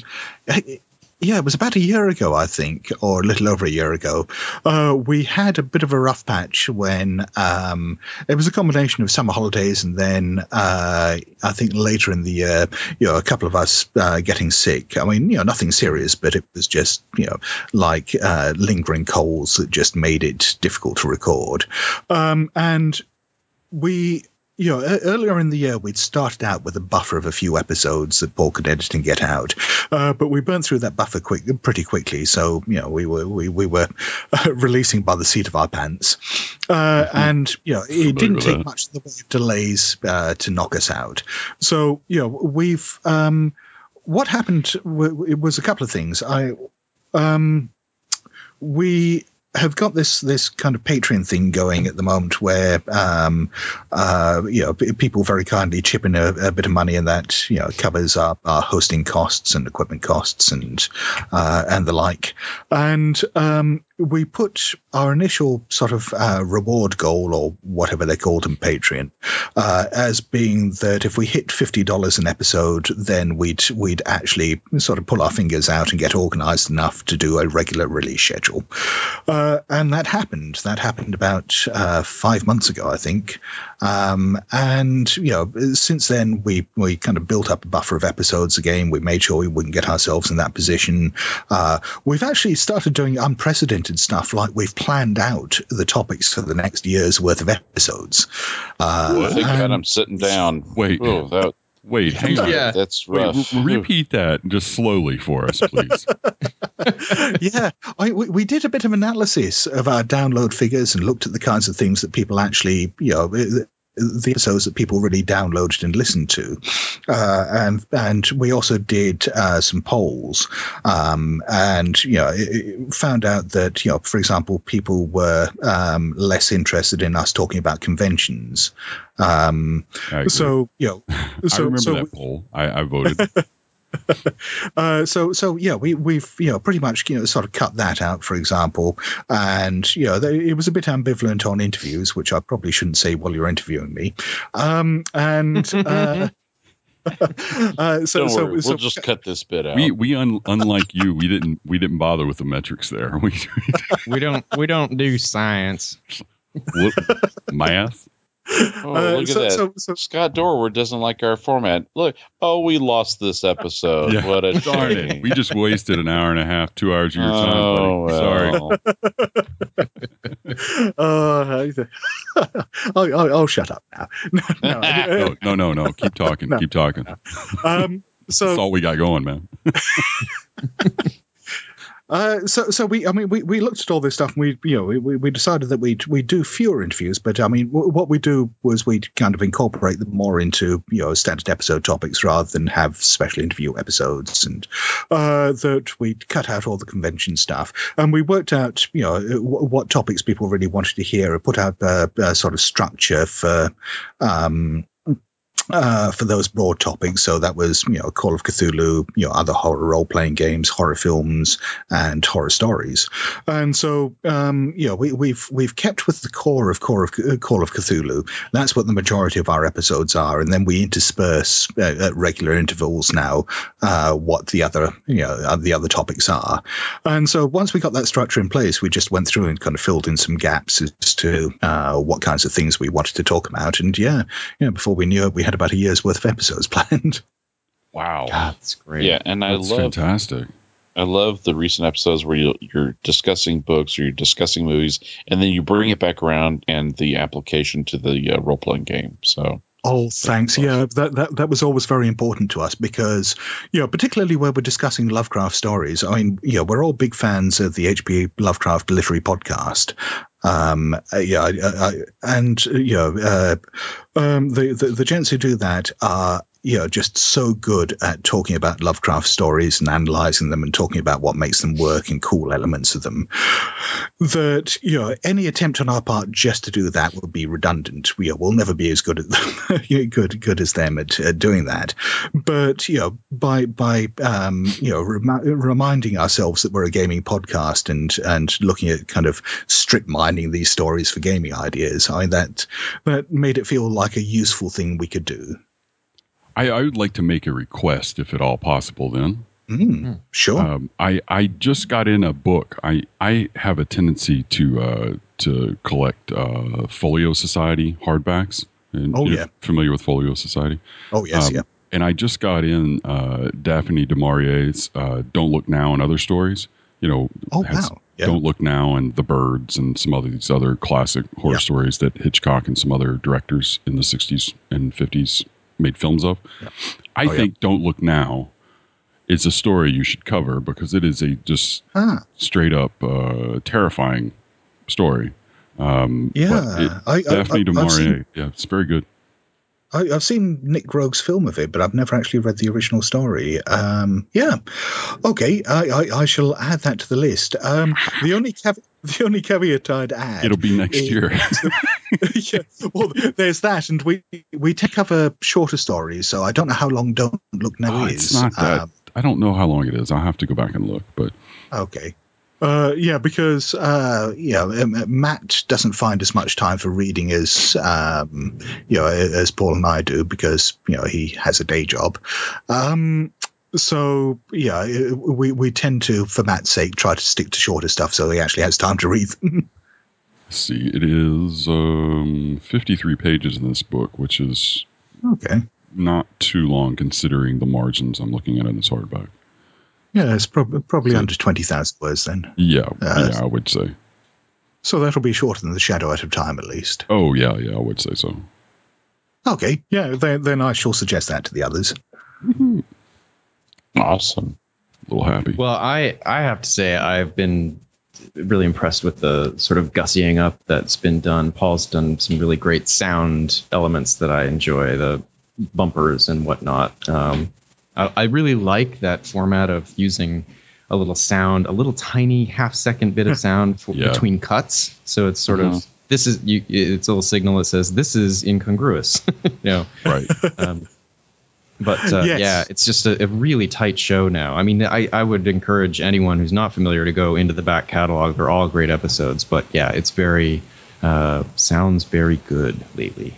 yeah, it was about a year ago, I think, or a little over a year ago. Uh, we had a bit of a rough patch when um, it was a combination of summer holidays and then uh, I think later in the year, you know, a couple of us uh, getting sick. I mean, you know, nothing serious, but it was just you know like uh, lingering colds that just made it difficult to record. Um, and we you know earlier in the year we'd started out with a buffer of a few episodes that paul could edit and get out. Uh, but we burned through that buffer quick pretty quickly. So you know we were we, we were uh, releasing by the seat of our pants. Uh, and you know it Familiar didn't take that. much in the way of delays uh, to knock us out. So you know we've um, what happened w- it was a couple of things. I um, we have got this this kind of Patreon thing going at the moment, where um, uh, you know people very kindly chip in a, a bit of money, and that you know covers our, our hosting costs and equipment costs and uh, and the like. And um, we put our initial sort of uh, reward goal, or whatever they called in Patreon, uh, as being that if we hit fifty dollars an episode, then we'd we'd actually sort of pull our fingers out and get organised enough to do a regular release schedule. Uh, and that happened. That happened about uh, five months ago, I think. Um, and you know, since then we we kind of built up a buffer of episodes again. We made sure we wouldn't get ourselves in that position. Uh, we've actually started doing unprecedented stuff, like we've planned out the topics for the next year's worth of episodes. Uh, Thank God and- I'm sitting down. Wait. Oh, that, Wait, hang on. Yeah. that's Wait, rough. re- repeat that just slowly for us, please. yeah, I, we, we did a bit of analysis of our download figures and looked at the kinds of things that people actually, you know, the episodes that people really downloaded and listened to, uh, and and we also did uh, some polls, um, and you know, it, it found out that you know, for example, people were um, less interested in us talking about conventions. Um, so you know, I remember so that poll. I, I voted. uh, so so yeah, we we've you know pretty much you know sort of cut that out, for example, and you know they, it was a bit ambivalent on interviews, which I probably shouldn't say while you're interviewing me. Um, and uh, uh, so Don't so, worry, so we'll just cut this bit out. we we un, unlike you, we didn't we didn't bother with the metrics there. We We don't we don't do science. what, math. Oh, uh, look at so- that. so- so- Scott Dorward doesn't like our format. Look, oh, we lost this episode. Yeah. What a Darn shame. it! We just wasted an hour and a half, two hours of your time. Oh, buddy. Sorry. well. uh, I'll, I'll, I'll shut up now. No, no, No, no, no, no. Keep talking. No. Keep talking. um, That's all we got going, man. Uh, so, so we, I mean, we, we looked at all this stuff, and we, you know, we, we decided that we we do fewer interviews, but I mean, w- what we do was we kind of incorporate them more into you know standard episode topics rather than have special interview episodes, and uh, that we cut out all the convention stuff, and we worked out you know w- what topics people really wanted to hear, and put out a, a sort of structure for. Um, uh, for those broad topics. So that was, you know, Call of Cthulhu, you know, other horror role playing games, horror films, and horror stories. And so, um, you know, we, we've we've kept with the core of Call of uh, Call of Cthulhu. That's what the majority of our episodes are, and then we intersperse uh, at regular intervals now uh, what the other, you know, uh, the other topics are. And so once we got that structure in place, we just went through and kind of filled in some gaps as to what kinds of things we wanted to talk about. And yeah, you know, before we knew it, we had about a year's worth of episodes planned. Wow. God, that's great. Yeah, and I That's love fantastic. I love the recent episodes where you, you're discussing books or you're discussing movies, and then you bring it back around and the application to the uh, role playing game. So Oh, thanks. Yeah, that, that that was always very important to us because, you know, particularly where we're discussing Lovecraft stories. I mean, you know, we're all big fans of the H.P. Lovecraft Literary Podcast. Um, uh, yeah, I, I, and you know, uh, um, the, the the gents who do that are you know just so good at talking about Lovecraft stories and analyzing them and talking about what makes them work and cool elements of them. That you know, any attempt on our part just to do that would be redundant. We will never be as good at them, good good as them at, at doing that. But you know, by by um, you know remi- reminding ourselves that we're a gaming podcast and and looking at kind of strip mining these stories for gaming ideas, I that that made it feel like a useful thing we could do. I, I would like to make a request, if at all possible. Then Mm, sure. um, I I just got in a book. I I have a tendency to uh, to collect uh, Folio Society hardbacks. And Oh, you're yeah. familiar with Folio Society? oh yes, Um, yeah. And I just got in uh, Daphne du Maurier's uh, "Don't Look Now" and other stories. You know, Oh has wow. Yeah. "Don't Look Now" and "The Birds" and some of these other classic horror Yeah. stories that Hitchcock and some other directors in the '60s and '50s made films of. I Oh, yeah. think "Don't Look Now" is a story you should cover because it is a just Ah, straight up uh, terrifying story. Um, yeah. I, I, Daphne I, du Maurier, seen, yeah, it's very good. I, I've seen Nick Roeg's film of it, but I've never actually read the original story. Um, yeah. Okay, I, I, I shall add that to the list. Um, the only cav- the only caveat I'd add. It'll be next year. yeah, well, there's that, and we we to cover shorter stories, so I don't know how long "Don't Look Now" Oh, is. it's not that. Um, I don't know how long it is. I'll have to go back and look. But Okay. Uh, yeah, because uh, yeah, um, uh, Matt doesn't find as much time for reading as um, you know as Paul and I do because you know he has a day job. Um, so yeah, uh, we we tend to, for Matt's sake, try to stick to shorter stuff so he actually has time to read see, it is um, 53 pages in this book, which is okay. not too long considering the margins I'm looking at in this hardback. Yeah, it's prob- probably So- under twenty thousand words then. Yeah, Uh, yeah, I would say. So that'll be shorter than the Shadow Out of Time at least. Oh, yeah, yeah, I would say so. Okay, yeah, then, then I shall suggest that to the others. awesome. A little happy. Well, I I have to say I've been really impressed with the sort of gussying up that's been done. Paul's done some really great sound elements that I enjoy, the bumpers and whatnot. Um, I, I really like that format of using a little sound, a little tiny half second bit of sound for, Yeah. between cuts. So it's sort of this is you, it's a little signal that says this is incongruous. you know, right. um, but uh, Yes. yeah, it's just a, a really tight show now. I mean, I, I would encourage anyone who's not familiar to go into the back catalog. They're all great episodes, but yeah, it's very uh, sounds very good lately.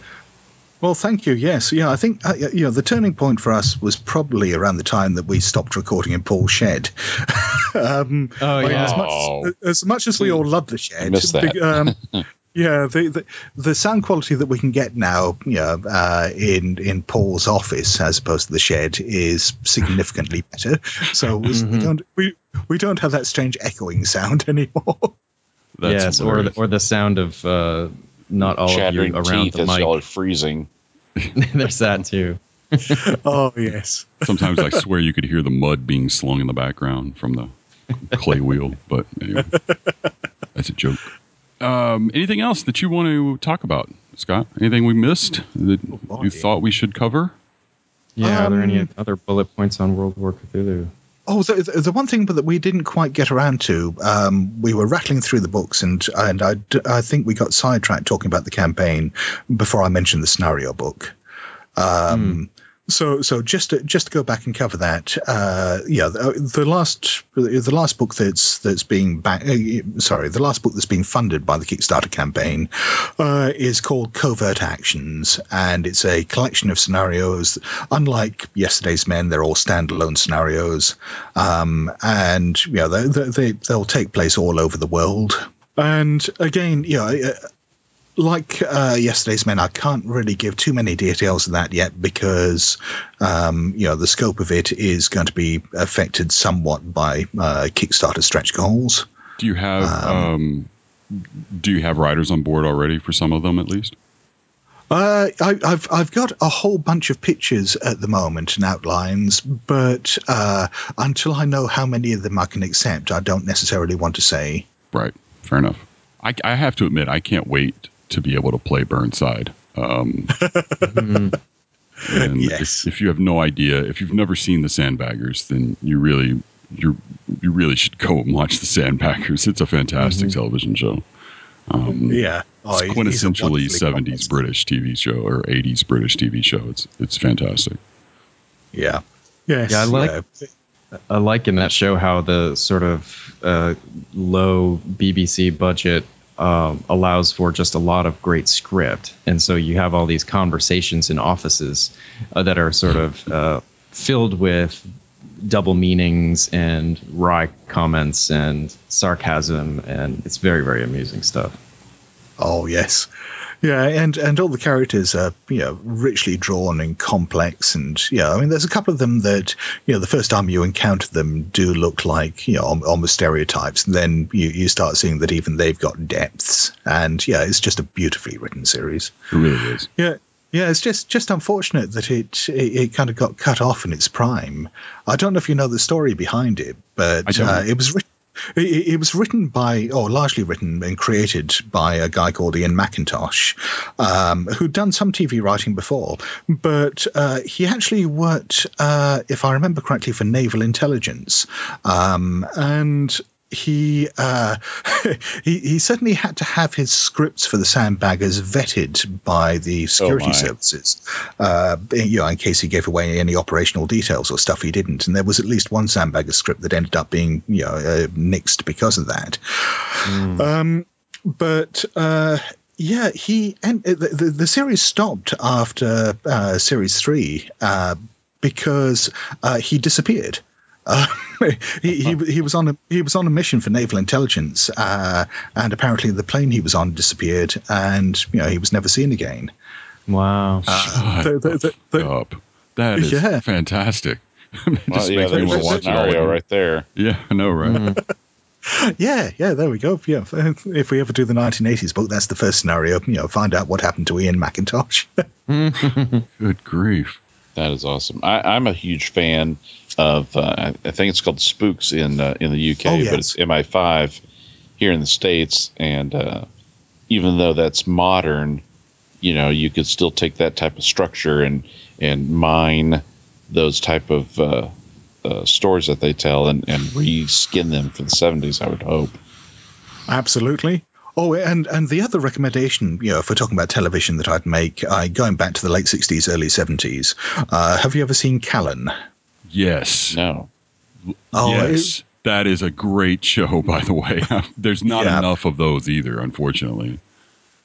Well, thank you. Yes, yeah, I think uh, you know the turning point for us was probably around the time that we stopped recording in Paul's shed. um, Oh yeah, as much Oh. as, as much as we all love the shed, miss that. big- um, yeah, the, the the sound quality that we can get now, you know, uh, in in Paul's office as opposed to the shed is significantly better. So we Mhm. don't we we don't have that strange echoing sound anymore. That's yes, or the, or the sound of uh, not all of Chattering you around teeth the as y'all are mic. freezing. There's that too. oh yes. Sometimes I swear you could hear the mud being slung in the background from the clay wheel. But anyway, that's a joke. Um, anything else that you want to talk about, Scott? Anything we missed that you thought we should cover? Yeah, are there any Um, other bullet points on World War Cthulhu? Oh, the, the the one thing that we didn't quite get around to, um, we were rattling through the books, and and I, d- I think we got sidetracked talking about the campaign before I mentioned the scenario book. Um, So so just to, just to go back and cover that, uh, yeah, the, the last the last book that's that's being back, uh, sorry, the last book that's being funded by the Kickstarter campaign uh, is called Covert Actions, and it's a collection of scenarios. Unlike Yesterday's Men, they're all standalone scenarios, um, and know they, they, they they'll take place all over the world. And again, know, uh, like uh, yesterday's men, I can't really give too many details of that yet because um, you know the scope of it is going to be affected somewhat by uh, Kickstarter stretch goals. Do you have um, do you have writers on board already for some of them at least? Uh, I, I've I've got a whole bunch of pictures at the moment and outlines, but uh, until I know how many of them I can accept, I don't necessarily want to say. Right. Fair enough. I, I have to admit, I can't wait to be able to play Burnside. Um, and Yes. if, if you have no idea, if you've never seen the Sandbaggers, then you really you you really should go and watch the Sandbaggers. It's a fantastic television show. Um, Yeah, it's Oh, he- he's a quintessentially seventies British TV show or eighties British TV show. It's it's fantastic. Yeah, yes, Yeah, I like- I like in that show how the sort of uh, low BBC budget um, allows for just a lot of great script, and so you have all these conversations in offices uh, that are sort of uh, filled with double meanings and wry comments and sarcasm, and it's very very amusing stuff. Oh yes, yeah, and and all the characters are you know richly drawn and complex, and yeah, I mean there's a couple of them that you know the first time you encounter them do look like you know almost stereotypes, and then you you start seeing that even they've got depths, and yeah, it's just a beautifully written series. It really is. Yeah. Yeah, it's just just unfortunate that it, it it kind of got cut off in its prime. I don't know if you know the story behind it, but uh, it was written. It, it was written by, or largely written and created by a guy called Ian Mackintosh, um, who'd done some TV writing before, but uh, he actually worked, uh, if I remember correctly, for naval intelligence, um, and he uh, he he certainly had to have his scripts for the sandbaggers vetted by the security my. services, uh, you know, in case he gave away any operational details or stuff he didn't. And there was at least one sandbagger script that ended up being you know uh, nixed because of that. Um, but uh, yeah, he and the, the the series stopped after uh, series three uh, because uh, he disappeared. Uh, he, he he was on a he was on a mission for naval intelligence, uh, and apparently the plane he was on disappeared, and you know he was never seen again. Wow. Uh, the- the- the- the- Up. That is Yeah. fantastic. It Well, yeah, makes me want a to watch it all scenario again. right there. Yeah, I know, right? yeah, yeah, there we go. Yeah, if we ever do the 1980s book, that's the first scenario. You know, find out what happened to Ian Mackintosh. Good grief. That is awesome. I, I'm a huge fan of. Uh, I think it's called Spooks in uh, in the UK, Oh, but it's MI5 here in the states. And uh, even though that's modern, you know, you could still take that type of structure and and mine those type of uh, uh, stories that they tell and and reskin them for the 70s. I would hope. Absolutely. Oh, and and the other recommendation, you know, if we're talking about television that I'd make, uh, going back to the late 60s, early 70s, uh, have you ever seen Callan? Yes. No. Oh, yes. that is a great show, by the way. There's not Yeah. enough of those either, unfortunately.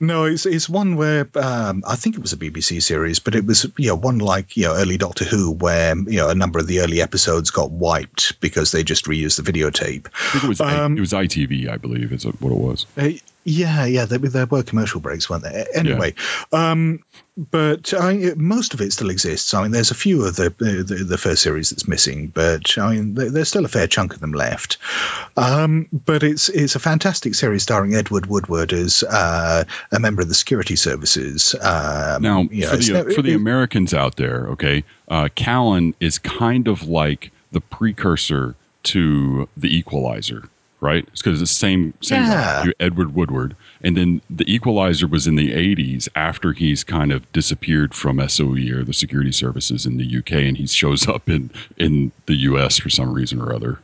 No, it's it's one where um, I think it was a BBC series, but it was you know one like you know early Doctor Who, where you know a number of the early episodes got wiped because they just reused the videotape. It was Um, it was ITV, I believe, is what it was. Uh, yeah, yeah, there, there were commercial breaks, weren't there? Anyway, um, but I most of it still exists. I mean, there's a few of the the, the first series that's missing, but I mean, there, there's still a fair chunk of them left. Um, but it's it's a fantastic series starring Edward Woodward as uh, a member of the security services. Um, Now, you know, for the no- for the it- Americans out there, okay, uh, Callan is kind of like the precursor to The Equalizer, right? It's because it's the same same Yeah. guy, Edward Woodward, and then The Equalizer was in the '80s after he's kind of disappeared from SOE or the security services in the UK, and he shows up in in the US for some reason or other.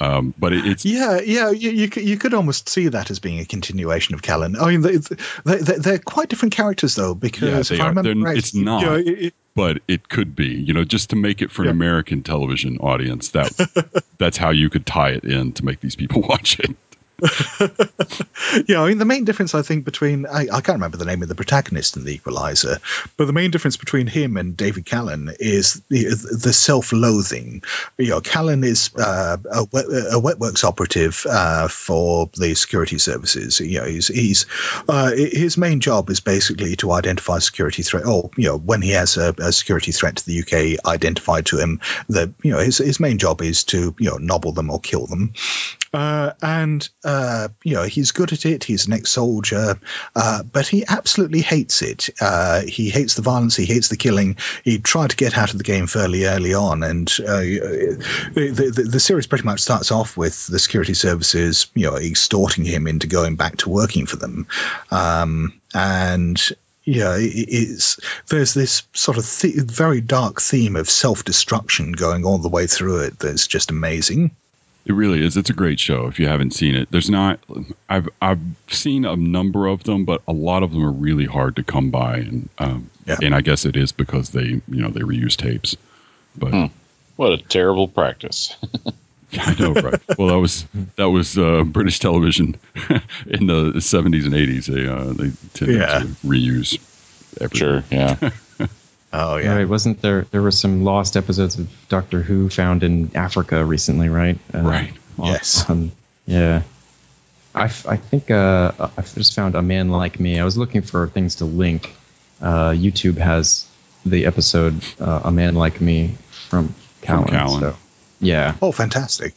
Um, but it, it's Yeah, yeah, you, you could you could almost see that as being a continuation of Callan. I mean, they, they, they're quite different characters though, because Yeah, if they are. right, it's you know, not. it- it- but it could be, you know, just to make it for an Yeah. American television audience. That that's how you could tie it in to make these people watch it. yeah, I mean, the main difference I think between I, I can't remember the name of the protagonist in The Equalizer, but the main difference between him and David Callan is the, the self-loathing. You know, Callan is uh, a, wet, a wetworks operative uh, for the security services. You know, he's he's uh, his main job is basically to identify security threat. Or you know, when he has a, a security threat to the UK identified to him, that you know his his main job is to you know nobble them or kill them. Uh, and uh, you know he's good at it. He's an ex-soldier, uh, but he absolutely hates it. Uh, he hates the violence. He hates the killing. He tried to get out of the game fairly early on, and uh, the, the the series pretty much starts off with the security services, you know, extorting him into going back to working for them, um, and yeah, it's there's this sort of th- very dark theme of self-destruction going all the way through it. That's just amazing. It really is. It's a great show. If you haven't seen it, there's not. I've I've seen a number of them, but a lot of them are really hard to come by, and um, Yeah. and I guess it is because they you know they reuse tapes. But Hmm. What a terrible practice. I know, right? well, that was that was uh, British television in the 70s and 80s. They uh, they tended Yeah. to reuse everything. sure, yeah. Oh yeah, Right, wasn't there? There were some lost episodes of Doctor Who found in Africa recently, right? Uh, Right. on- Yes. on- yeah. I, f- I think uh, I just found a man like me. I was looking for things to link. Uh, YouTube has the episode uh, "A Man Like Me" from Callan. From Callan. So, yeah, Oh, fantastic.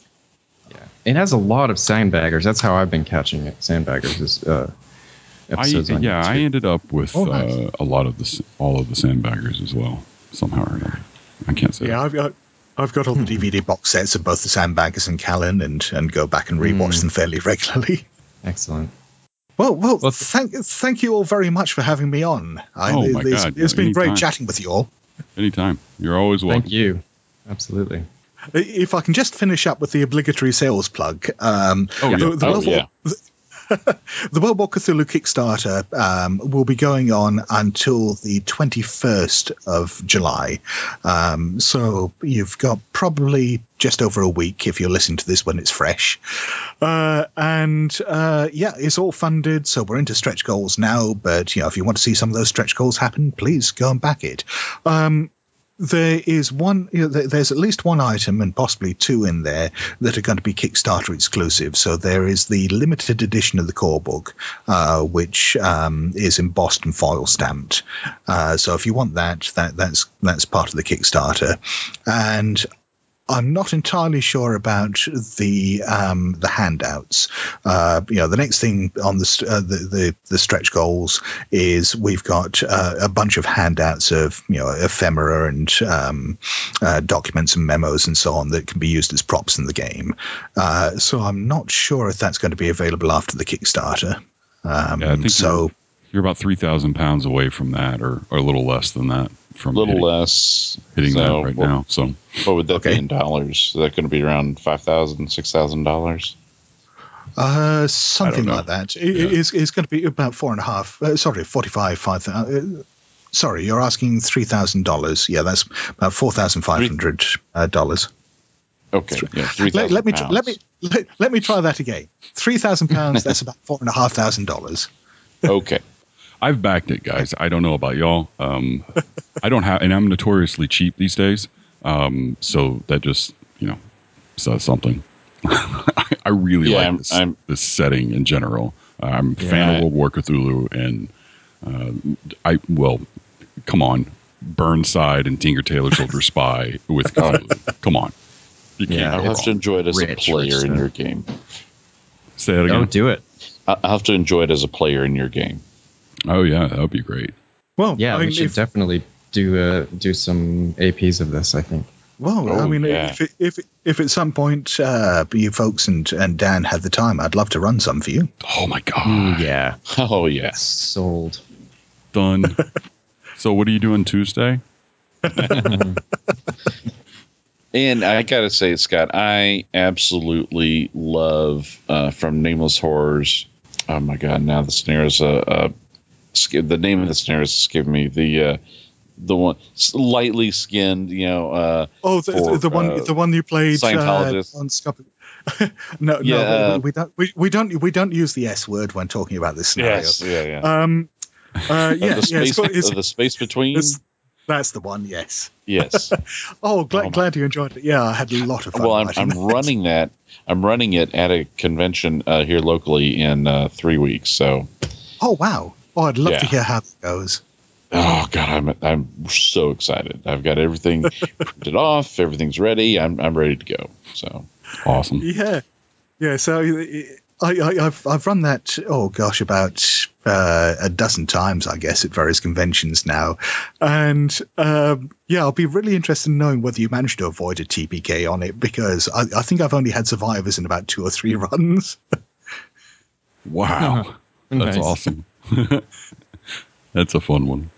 yeah. It has a lot of sandbaggers. That's how I've been catching it. Sandbaggers is uh, I, episodes. on yeah, I ended up with Oh, nice. uh, a lot of the all of the sandbaggers as well somehow or another. I can't say. Yeah, I've got I've got all the DVD box sets of both the Sandbaggers and Callan, and and go back and rewatch Mm. them fairly regularly. excellent. Well, well, Well, thank thank you all very much for having me on. I, Oh, my it's, God, it's been great chatting with you all. Anytime. You're always welcome. Thank you. Absolutely. If I can just finish up with the obligatory sales plug. Um, Oh, yeah. the, the Oh, World War- yeah. the World War Cthulhu Kickstarter um, will be going on until the 21st of July. Um, so you've got probably just over a week if you're listening to this when it's fresh. Uh, and uh, yeah, it's all funded. So we're into stretch goals now. But you know, if you want to see some of those stretch goals happen, please go and back it. Um, there is one you know, there's at least one item and possibly two in there that are going to be kickstarter exclusive. So there is the limited edition of the core book uh, which um, is embossed and foil stamped. Uh, so if you want that that that's that's part of the kickstarter. And I'm not entirely sure about the um, the handouts. Uh, you know, the next thing on the, st- uh, the the the stretch goals is we've got uh, a bunch of handouts of you know ephemera and um, uh, documents and memos and so on that can be used as props in the game. Uh, so I'm not sure if that's going to be available after the Kickstarter. Um, Yeah, so. You're, you're about 3,000 pounds away from that or, or a little less than that from A little hitting, less. hitting so that right what, now. So What would that Okay. be in dollars? Is that going to be around five thousand, six thousand dollars? Uh, something like that. It, Yeah. it's, it's going to be about four and a half. Uh, sorry, forty-five, five. Uh, sorry, you're asking three thousand dollars. Yeah, that's about four thousand five hundred uh, dollars. Okay, yeah, three Let, let me tr- let me let, let me try that again. Three thousand pounds. That's about four and a half thousand dollars. Okay, I've backed it, guys. I don't know about y'all. Um, I don't have, and I'm notoriously cheap these days. Um, so that just, you know, says something. I really Yeah, like I'm- this, I'm- this setting in general. I'm a fan of World War Cthulhu, and uh, I well, come on, Burnside and Tinker Tailor Soldier Spy with Cthulhu. come on, you can't Yeah. I'll have wrong. to enjoy it as Rich, a rich player in stuff. your game. Say that again. Oh, do it. I- I'll have to enjoy it as a player in your game. Oh yeah, that would be great. Well, Yeah, I we mean, should if, definitely do uh, do some APs of this. I think. Well, I Oh, mean, yeah. if, if if at some point uh, you folks and, and Dan had the time, I'd love to run some for you. Oh my god. Ooh, yeah. Oh yeah. Sold. Done. so what are you doing Tuesday? And I gotta say, Scott, I absolutely love uh, from Nameless Horrors. Oh my god! Now the snares. Uh, uh, sk- the name of the snares escaped me. The uh, the one slightly skinned. You know. Uh, Oh, the, For, the one uh, the one you played uh, on Scop- no, Yeah, no, we, we don't we, we don't we don't use the S word when talking about this scenario. yes. Yeah. Yeah. Um, uh, yeah, the yeah, space. it's, got- it's, uh, the space between. that's the one. Yes. yes. Oh, glad, Oh, glad you enjoyed it. Yeah, I had a lot of fun. well, I'm, I'm that. running that. I'm running it at a convention uh, here locally in uh, three weeks. So. Oh wow! Oh, I'd love to hear how that goes. Oh god, I'm I'm so excited. I've got everything printed off. Everything's ready. I'm I'm ready to go. So Awesome. Yeah, yeah. So I, I I've I've run that. Oh gosh, about uh, a dozen times, I guess, at various conventions now, and um, yeah, I'll be really interested in knowing whether you managed to avoid a TPK on it because I, I think I've only had survivors in about two or three runs. Wow. That's Nice. awesome. That's a fun one.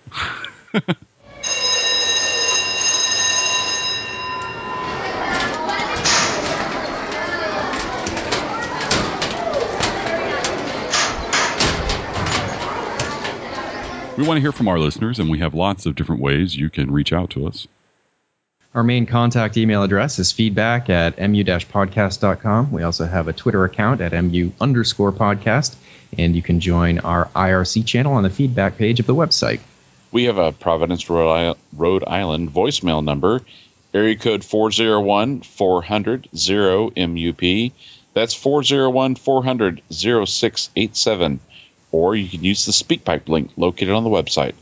We want to hear from our listeners, and we have lots of different ways you can reach out to us. Our main contact email address is feedback at mu-podcast.com. We also have a Twitter account at mu underscore podcast, and you can join our IRC channel on the feedback page of the website. we have a Providence, Rhode Island, voicemail number, area code 401 400 MUP. That's 401 400 0687. Or you can use the SpeakPipe link located on the website.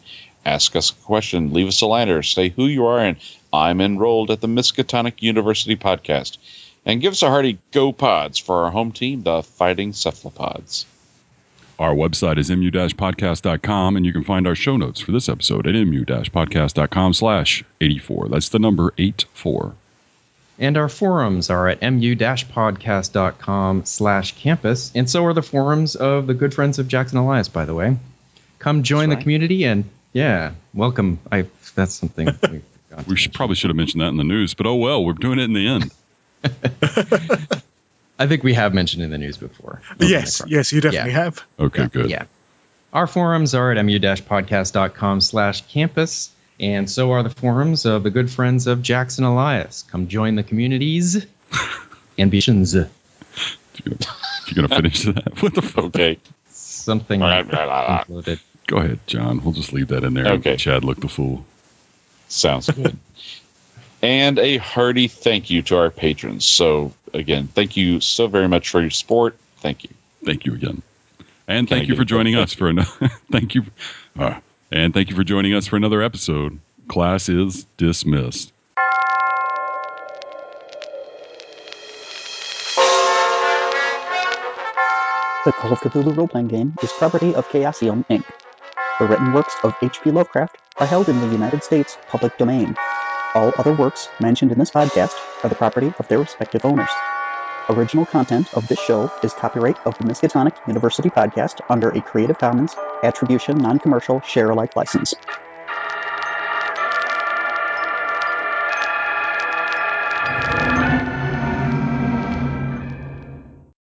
Ask us a question, leave us a liner, say who you are, and I'm enrolled at the Miskatonic University podcast. And give us a hearty go pods for our home team, the Fighting Cephalopods. Our website is mu-podcast.com, and you can find our show notes for this episode at mu-podcast.com slash 84. That's the number 84. And our forums are at mu-podcast.com slash campus, and so are the forums of the good friends of Jackson Elias, by the way. Come join That's the community and, yeah, welcome. I That's something we forgot We should, probably should have mentioned that in the news, but oh well, we're doing it in the end. I think we have mentioned in the news before. yes, yes, you definitely Yeah. have. Okay, good. Yeah. Our forums are at mu-podcast.com slash campus, and so are the forums of the good friends of Jackson Elias. Come join the communities. Ambitions. You're gonna, you're gonna finish that. What the fuck? Okay. Something included. Go ahead, John. We'll just leave that in there. Okay. Chad looked the fool. Sounds good. and a hearty thank you to our patrons. So, again, thank you so very much for your support. Thank you. Thank you again, and Can I thank you for joining us for another. thank you, uh, and thank you for joining us for another episode. Class is dismissed. The Call of Cthulhu role-playing game is property of Chaosium, Inc. The written works of H.P. Lovecraft are held in the United States public domain. All other works mentioned in this podcast are the property of their respective owners. Original content of this show is copyright of the Miskatonic University Podcast under a Creative Commons Attribution Non-Commercial Share-alike license.